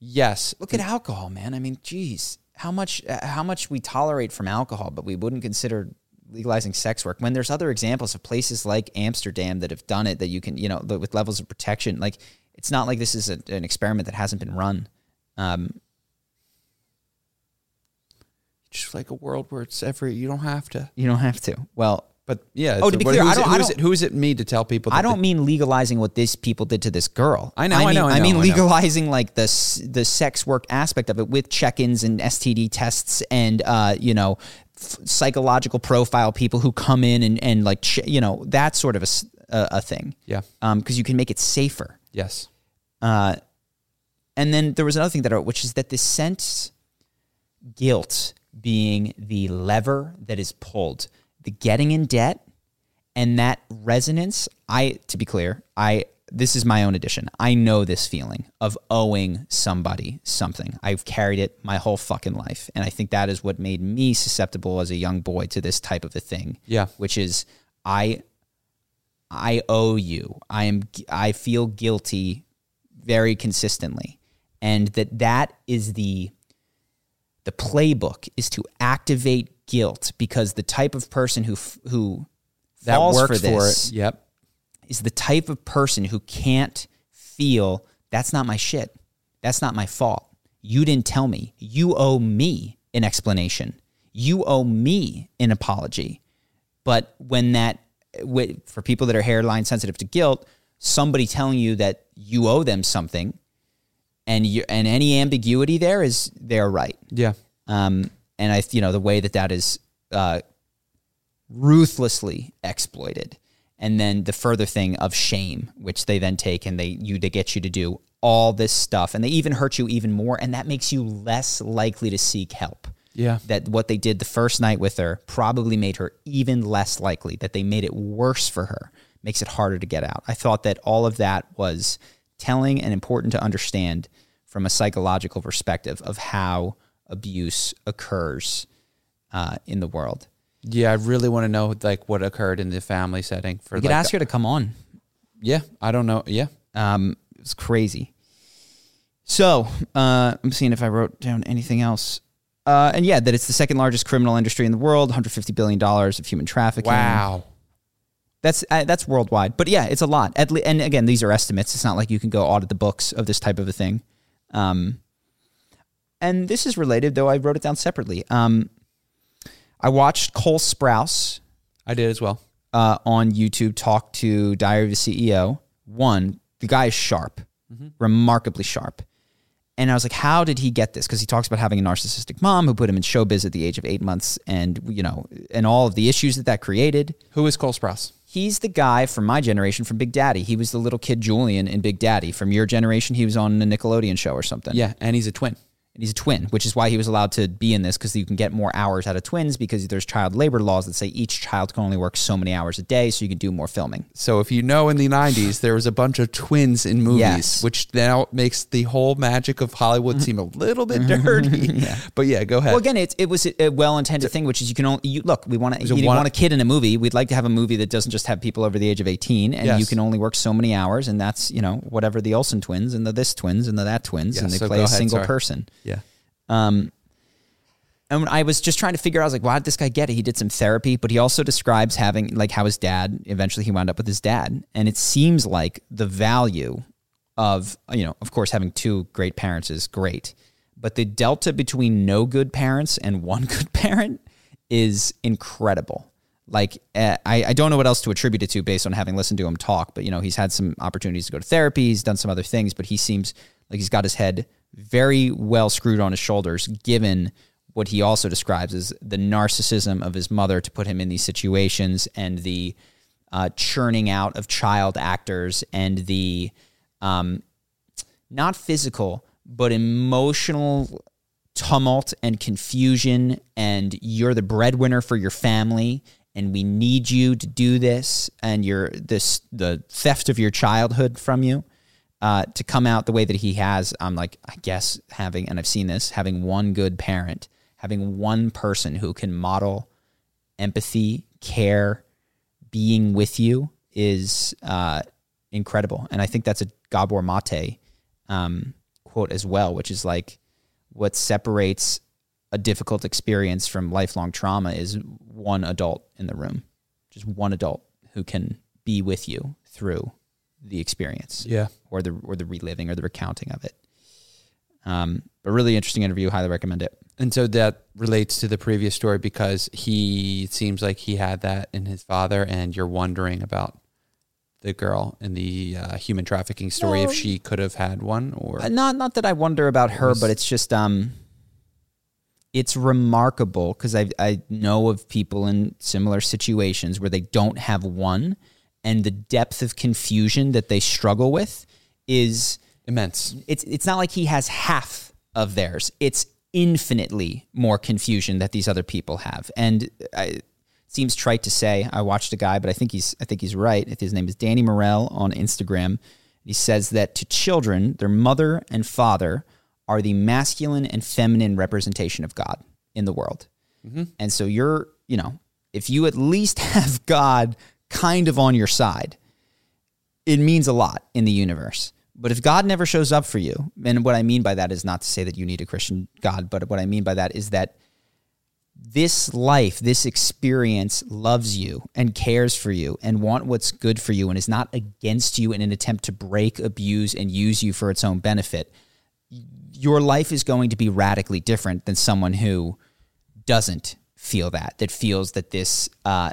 Yes. Look at alcohol, man. I mean, geez, how much uh, how much we tolerate from alcohol, but we wouldn't consider legalizing sex work when there's other examples of places like Amsterdam that have done it that you can you know with levels of protection. Like it's not like this is a, an experiment that hasn't been run. Um, Just like a world where it's every you don't have to. you don't have to. Well, But yeah. Oh, to be clear, who's I don't- It, I who's, don't- it, who is it me to tell people? That I don't they- mean legalizing what this people did to this girl. I know, I mean, know, I mean know, I know. legalizing like the the sex work aspect of it with check-ins and STD tests and uh, you know f- psychological profile people who come in and and like ch- you know that sort of a thing. Yeah. Um, because you can make it safer. Yes. Uh, and then there was another thing that, I which is that this sense guilt being the lever that is pulled, the getting in debt, and that resonance. I, to be clear, I this is my own addition. I know this feeling of owing somebody something. I've carried it my whole fucking life, and I think that is what made me susceptible as a young boy to this type of a thing. Yeah. which is I I owe you. I am I feel guilty very consistently. And that that is the the playbook is to activate guilt because the type of person who who That falls works for for this it. Yep. is the type of person who can't feel that's not my shit. That's not my fault. You didn't tell me. You owe me an explanation. You owe me an apology. But when that, for people that are hairline sensitive to guilt, somebody telling you that you owe them something, and you and any ambiguity there is they're right. Yeah. Um, and I, you know, the way that that is uh, ruthlessly exploited, and then the further thing of shame, which they then take and they you they get you to do all this stuff, and they even hurt you even more, and that makes you less likely to seek help. Yeah. That what they did the first night with her probably made her even less likely. That they made it worse for her makes it harder to get out. I thought that all of that was telling and important to understand from a psychological perspective of how abuse occurs uh, in the world. Yeah. I really want to know like what occurred in the family setting for. you could like, ask her to come on. Yeah. I don't know. Yeah. Um, it was crazy. So uh, I'm seeing if I wrote down anything else. Uh, and yeah, that it's the second largest criminal industry in the world, 150 billion dollars of human trafficking. Wow. That's uh, that's worldwide, but yeah, it's a lot. At le- and again, these are estimates. It's not like you can go audit the books of this type of a thing. Um, and this is related, though I wrote it down separately. Um, I watched Cole Sprouse I did as well. uh, on YouTube talk to Diary of the CEO. One, the guy is sharp, remarkably sharp. And I was like, how did he get this? Because he talks about having a narcissistic mom who put him in showbiz at the age of eight months, and you know, and all of the issues that that created. Who is Cole Sprouse? He's the guy from my generation from Big Daddy. He was the little kid Julian in Big Daddy. From your generation, he was on a Nickelodeon show or something. Yeah. And he's a twin. And he's a twin, which is why he was allowed to be in this because you can get more hours out of twins because there's child labor laws that say each child can only work so many hours a day, so you can do more filming. So if you know in the 90s there was a bunch of twins in movies Yes. which now makes the whole magic of Hollywood mm-hmm. seem a little bit dirty. yeah. But yeah, go ahead. Well, again, it, it was a well-intended thing, which is you can only you, look. We want to. You it didn't one- want a kid in a movie. We'd like to have a movie that doesn't just have people over the age of eighteen, and Yes. you can only work so many hours, and that's you know whatever the Olsen twins and the this twins and the that twins, Yeah, and they so play a ahead, single sorry. person. Yeah. Um, and I was just trying to figure out, I was like, why did this guy get it? He did some therapy, but he also describes having like how his dad eventually he wound up with his dad, and it seems like the value of you know, of course, having two great parents is great, but the delta between no good parents and one good parent is incredible. Like uh, I, I don't know what else to attribute it to based on having listened to him talk, but you know he's had some opportunities to go to therapy, he's done some other things, but he seems like he's got his head very well screwed on his shoulders, given what he also describes as the narcissism of his mother to put him in these situations and the uh, churning out of child actors and the um, not physical but emotional tumult and confusion and you're the breadwinner for your family and we need you to do this and you're this the theft of your childhood from you uh, to come out the way that he has i'm like i guess having and i've seen this having one good parent having one person who can model empathy care being with you is uh, incredible. And I think that's a Gabor Mate um, quote as well, which is like what separates a difficult experience from lifelong trauma is one adult in the room, just one adult who can be with you through the experience, Yeah. or the or the reliving or the recounting of it. Um, but really interesting interview. Highly recommend it. And so that relates to the previous story because he it seems like he had that in his father, and you're wondering about the girl in the uh, human trafficking story No. if she could have had one or Uh, not not that I wonder about her, but it's just um, it's remarkable because I I know of people in similar situations where they don't have one, and the depth of confusion that they struggle with is immense. it's it's not like he has half of theirs. It's infinitely more confusion that these other people have. And I, it seems trite to say. I watched a guy, but I think he's I think he's right. His name is Danny Morell on Instagram. He says that to children, their mother and father are the masculine and feminine representation of God in the world. Mm-hmm. And so you're, you know, if you at least have God kind of on your side, it means a lot in the universe. But if God never shows up for you, and what I mean by that is not to say that you need a Christian God, but what I mean by that is that this life, this experience loves you and cares for you and want what's good for you and is not against you in an attempt to break, abuse, and use you for its own benefit. Your life is going to be radically different than someone who doesn't feel that, that feels that this uh,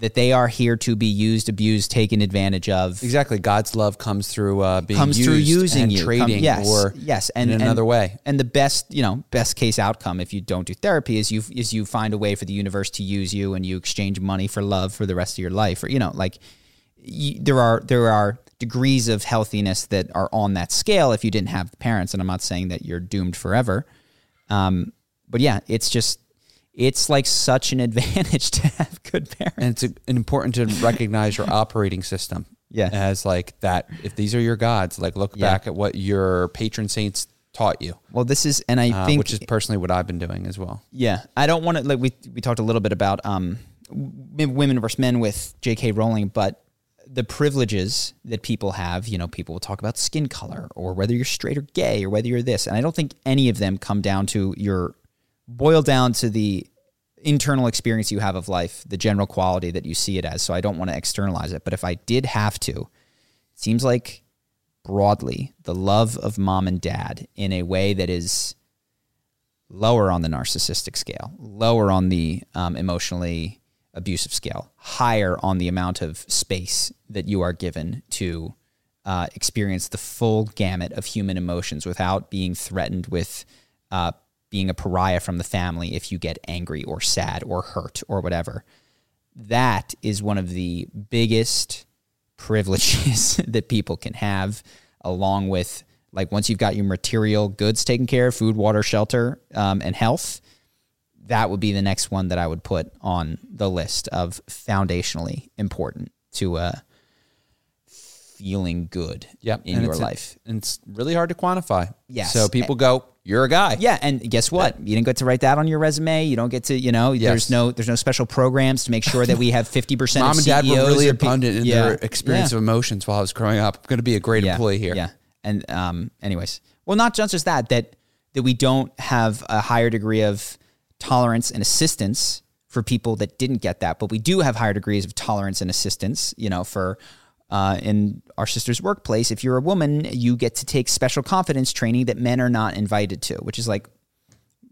that they are here to be used, abused, taken advantage of. Exactly. God's love comes through uh, being comes used through using and you, Come- trading yes, or yes, and in and- another way. And the best, you know, best case outcome if you don't do therapy is you is you find a way for the universe to use you, and you exchange money for love for the rest of your life, or you know, like you, there are there are degrees of healthiness that are on that scale if you didn't have parents, and I'm not saying that you're doomed forever. Um, but yeah, it's just it's like such an advantage to have good parents. and it's important to recognize your operating system Yeah. as like that if these are your gods like look Yeah. back at what your patron saints taught you Well, this is, and I uh, think which is personally what i've been doing as well Yeah, I don't want to like we we talked a little bit about um women versus men with J.K. Rowling, but the privileges that people have, you know, people will talk about skin color or whether you're straight or gay or whether you're this, and I don't think any of them come down to your boil down to the internal experience you have of life, the general quality that you see it as. So I don't want to externalize it, but if I did have to, it seems like broadly the love of mom and dad in a way that is lower on the narcissistic scale, lower on the um, emotionally abusive scale, higher on the amount of space that you are given to uh, experience the full gamut of human emotions without being threatened with uh, being a pariah from the family if you get angry or sad or hurt or whatever. That is one of the biggest privileges that people can have, along with like once you've got your material goods taken care of, food, water, shelter, um, and health. That would be the next one that I would put on the list of foundationally important to uh, feeling good yep in And your a- life. and it's really hard to quantify Yes. so people go you're a guy Yeah, and guess what? You didn't get to write that on your resume. You don't get to, you know, Yes. there's no there's no special programs to make sure that we have fifty percent. mom of and dad were really are pe- abundant in Yeah. their experience Yeah. of emotions while i was growing up i'm going to be a great yeah. employee here Yeah. And um, anyways, well, not just just that that that we don't have a higher degree of tolerance and assistance for people that didn't get that, but we do have higher degrees of tolerance and assistance. You know, for uh, in our sister's workplace, if you're a woman, you get to take special confidence training that men are not invited to, which is like,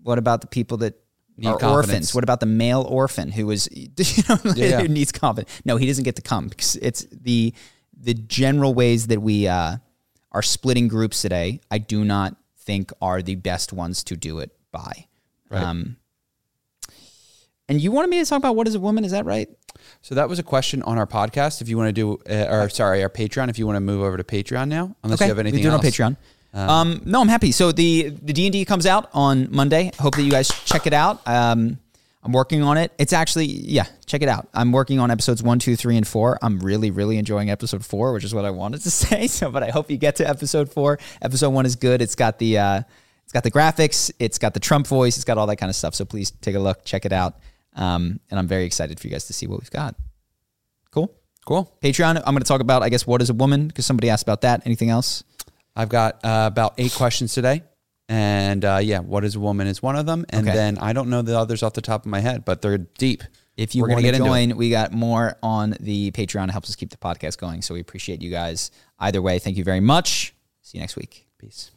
what about the people that Need are confidence. orphans? What about the male orphan who is, you know, Yeah. who needs confidence? No, he doesn't get to come because it's the the general ways that we uh, are splitting groups today. I do not think are the best ones to do it by. Right. Um, and you wanted me to talk about what is a woman? Is that right? so that was a question on our podcast if you want to do uh, or sorry our patreon if you want to move over to patreon now unless you have anything we do it on. Patreon. Um, no, I'm happy. So the the D and D comes out on Monday. Hope that you guys check it out. Um, I'm working on it. It's actually yeah, check it out. I'm working on episodes one, two, three, and four. I'm really really enjoying episode four, which is what I wanted to say. So, but I hope you get to episode four. Episode one is good. It's got the uh, it's got the graphics. It's got the Trump voice. It's got all that kind of stuff. So please take a look, check it out. Um, and I'm very excited for you guys to see what we've got. Cool. cool Patreon. I'm going to talk about I guess what is a woman because somebody asked about that. Anything else? I've got uh, about eight questions today. And uh, yeah, what is a woman is one of them. And Okay. then I don't know the others off the top of my head, but they're deep. If you We're want get join, we got more on the Patreon. It helps us keep the podcast going. So we appreciate you guys. Either way, thank you very much. See you next week. Peace.